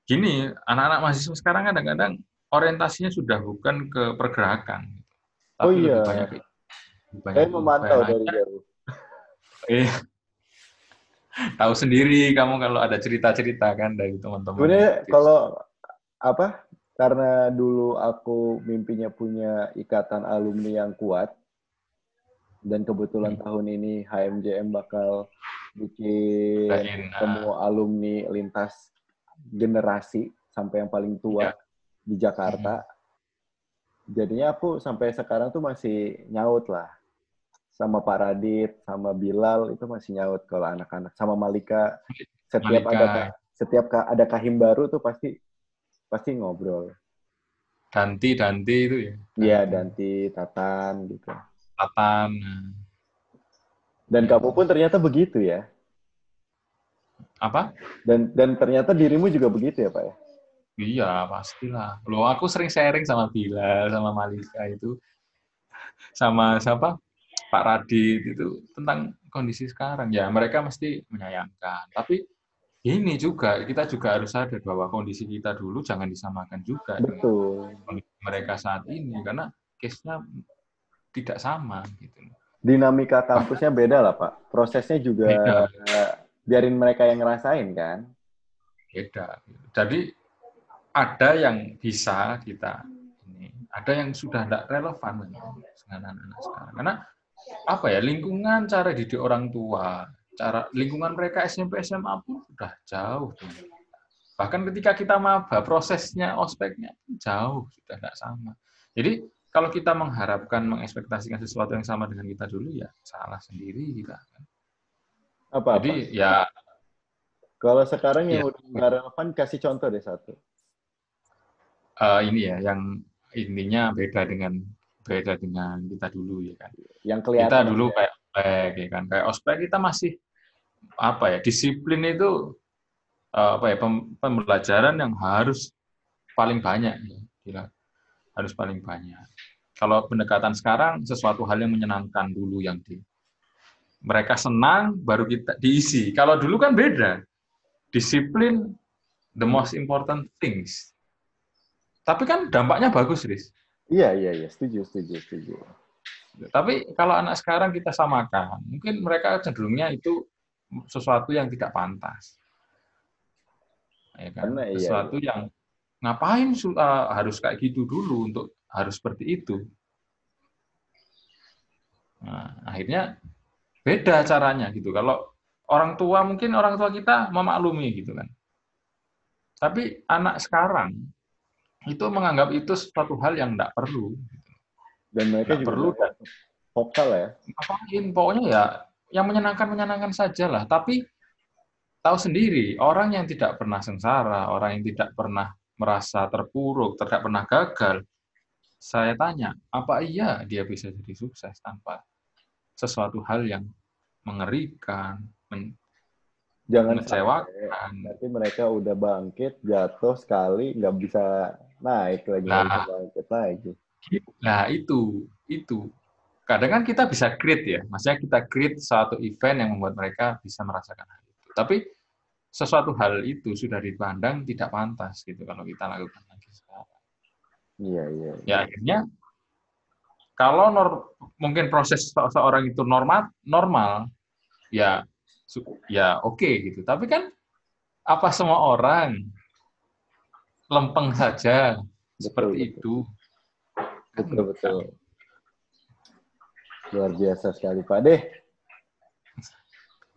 gini, anak-anak mahasiswa sekarang kadang-kadang orientasinya sudah bukan ke pergerakan. Oh Tapi iya. lebih banyak banyak Saya memantau dari jauh. (laughs) Iya. Tahu sendiri kamu kalau ada cerita-cerita kan dari teman-teman. Sebenarnya kalau apa? Karena dulu aku mimpinya punya ikatan alumni yang kuat dan kebetulan Hmm. tahun ini HMJM bakal bikin ah. semua alumni lintas generasi sampai yang paling tua Iya. di Jakarta. Jadinya aku sampai sekarang tuh masih nyaut lah sama Pak Radit, sama Bilal itu masih nyaut kalau anak-anak sama Malika. Setiap Malika. ada setiap ada kahim baru tuh pasti pasti ngobrol. Danti, Danti itu ya. Iya, Danti, Tatan gitu. Tatan. Dan kamu pun ternyata begitu ya. Apa? Dan dan ternyata dirimu juga begitu ya, Pak ya. Iya, pastilah. Loh, aku sering sharing sama Bilal, sama Malika itu. Sama siapa? Pak Radit itu tentang kondisi sekarang. Ya, mereka mesti menyayangkan. Tapi ini juga, kita juga harus sadar bahwa kondisi kita dulu jangan disamakan juga dengan Betul. kondisi mereka saat ini. Karena case-nya tidak sama. gitu. Dinamika kampusnya (laughs) beda lah, Pak. Prosesnya juga Beda. biarin mereka yang ngerasain kan. beda. Jadi ada yang bisa kita ini, ada yang sudah tidak relevan dengan anak-anak sekarang. Karena apa ya lingkungan cara didik orang tua, cara lingkungan mereka SMP SMA pun sudah jauh. Bahkan ketika kita maba prosesnya ospeknya pun jauh sudah tidak sama. Jadi kalau kita mengharapkan mengekspektasikan sesuatu yang sama dengan kita dulu ya salah sendiri kita. Apa-apa. Jadi ya Kalau sekarang yang Iya. udah nggak relevan, kasih contoh deh satu. eh, ini ya yang intinya beda dengan beda dengan kita dulu ya kan. Yang kelihatan. Kita dulu kayak ospek ya kan, kayak ospek kita masih apa ya disiplin itu eh, apa ya pem- pembelajaran yang harus paling banyak ya. Harus paling banyak. Kalau pendekatan sekarang sesuatu hal yang menyenangkan dulu yang di mereka senang baru kita diisi. Kalau dulu kan beda. Disiplin the most important things. Tapi kan dampaknya bagus, Riz. Iya, iya, iya. Setuju, setuju, setuju. Tapi kalau anak sekarang kita samakan, mungkin mereka cenderungnya itu sesuatu yang tidak pantas. Ya kan? Karena iya, sesuatu yang ngapain uh, harus kayak gitu dulu untuk harus seperti itu. Nah, akhirnya beda caranya gitu. Kalau orang tua mungkin orang tua kita memaklumi gitu kan. Tapi anak sekarang itu menganggap itu suatu hal yang tidak perlu. Dan mereka juga perlu dan vokal ya. Ngapain? Pokoknya ya yang menyenangkan menyenangkan saja lah. Tapi tahu sendiri orang yang tidak pernah sengsara, orang yang tidak pernah merasa terpuruk, tidak pernah gagal, saya tanya, apa iya dia bisa jadi sukses tanpa sesuatu hal yang mengerikan, men Jangan mengecewakan. Nanti mereka udah bangkit, jatuh sekali, nggak bisa naik lagi, nah, bisa bangkit lagi. Nah itu, itu. Kadang kan kita bisa create ya, maksudnya kita create suatu event yang membuat mereka bisa merasakan hal itu. Tapi sesuatu hal itu sudah dipandang tidak pantas gitu kalau kita lakukan lagi sekarang. Iya, iya. iya. Ya akhirnya kalau nor, mungkin proses seorang itu normal normal ya ya oke okay, gitu. Tapi kan apa semua orang lempeng saja betul, seperti betul. itu. Betul betul. Luar biasa sekali Pak Deh.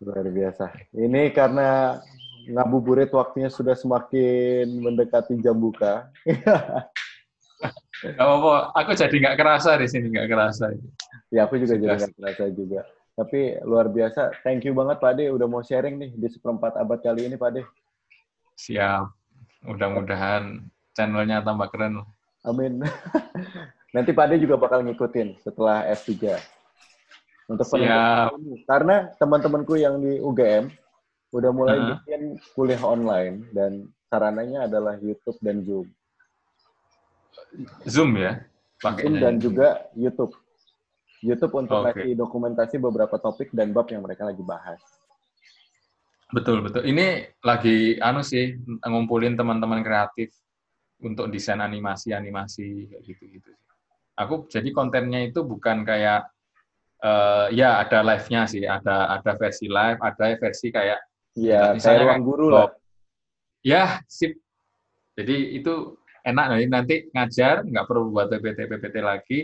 Luar biasa. Ini karena ngabuburit waktunya sudah semakin mendekati jam buka. Gak apa-apa, aku jadi nggak kerasa di sini, nggak kerasa. Ya, aku juga jadi nggak kerasa juga. Tapi luar biasa, thank you banget Pak De udah mau sharing nih di seperempat abad kali ini Pak De. Siap, mudah-mudahan channelnya tambah keren. Amin. (laughs) Nanti Pak De juga bakal ngikutin setelah S3. Untuk Siap. Karena teman-temanku yang di UGM, udah mulai uh bikin kuliah online dan sarananya adalah YouTube dan Zoom. Zoom ya? Zoom dan juga YouTube. YouTube untuk okay. dokumentasi beberapa topik dan bab yang mereka lagi bahas. Betul betul. Ini lagi anu sih ngumpulin teman-teman kreatif untuk desain animasi animasi kayak gitu gitu. Aku jadi kontennya itu bukan kayak uh, ya ada live-nya sih, ada ada versi live, ada versi kayak Iya, kayak ruang guru lah. Ya, sip. Jadi itu enak nanti nanti ngajar, nggak perlu buat PPT PPT lagi.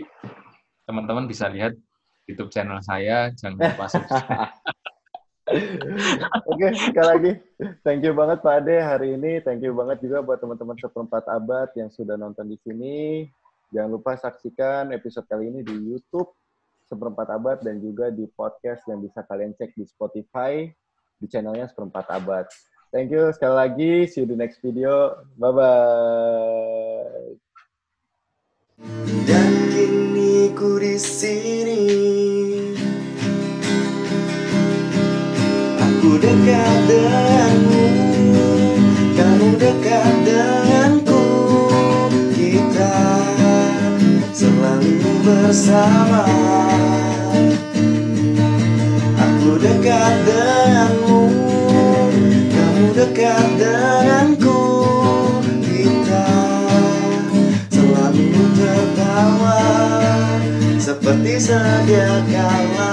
Teman-teman bisa lihat YouTube channel saya, jangan lupa subscribe. (laughs) Oke, sekali lagi thank you banget Pak Ade hari ini. Thank you banget juga buat teman-teman seperempat abad yang sudah nonton di sini. Jangan lupa saksikan episode kali ini di YouTube seperempat abad dan juga di podcast yang bisa kalian cek di Spotify di channelnya seperempat abad. Thank you sekali lagi. See you di next video. Kita selalu bersama. Aku dekat denganmu dekat denganku Kita selalu tertawa Seperti sedia kala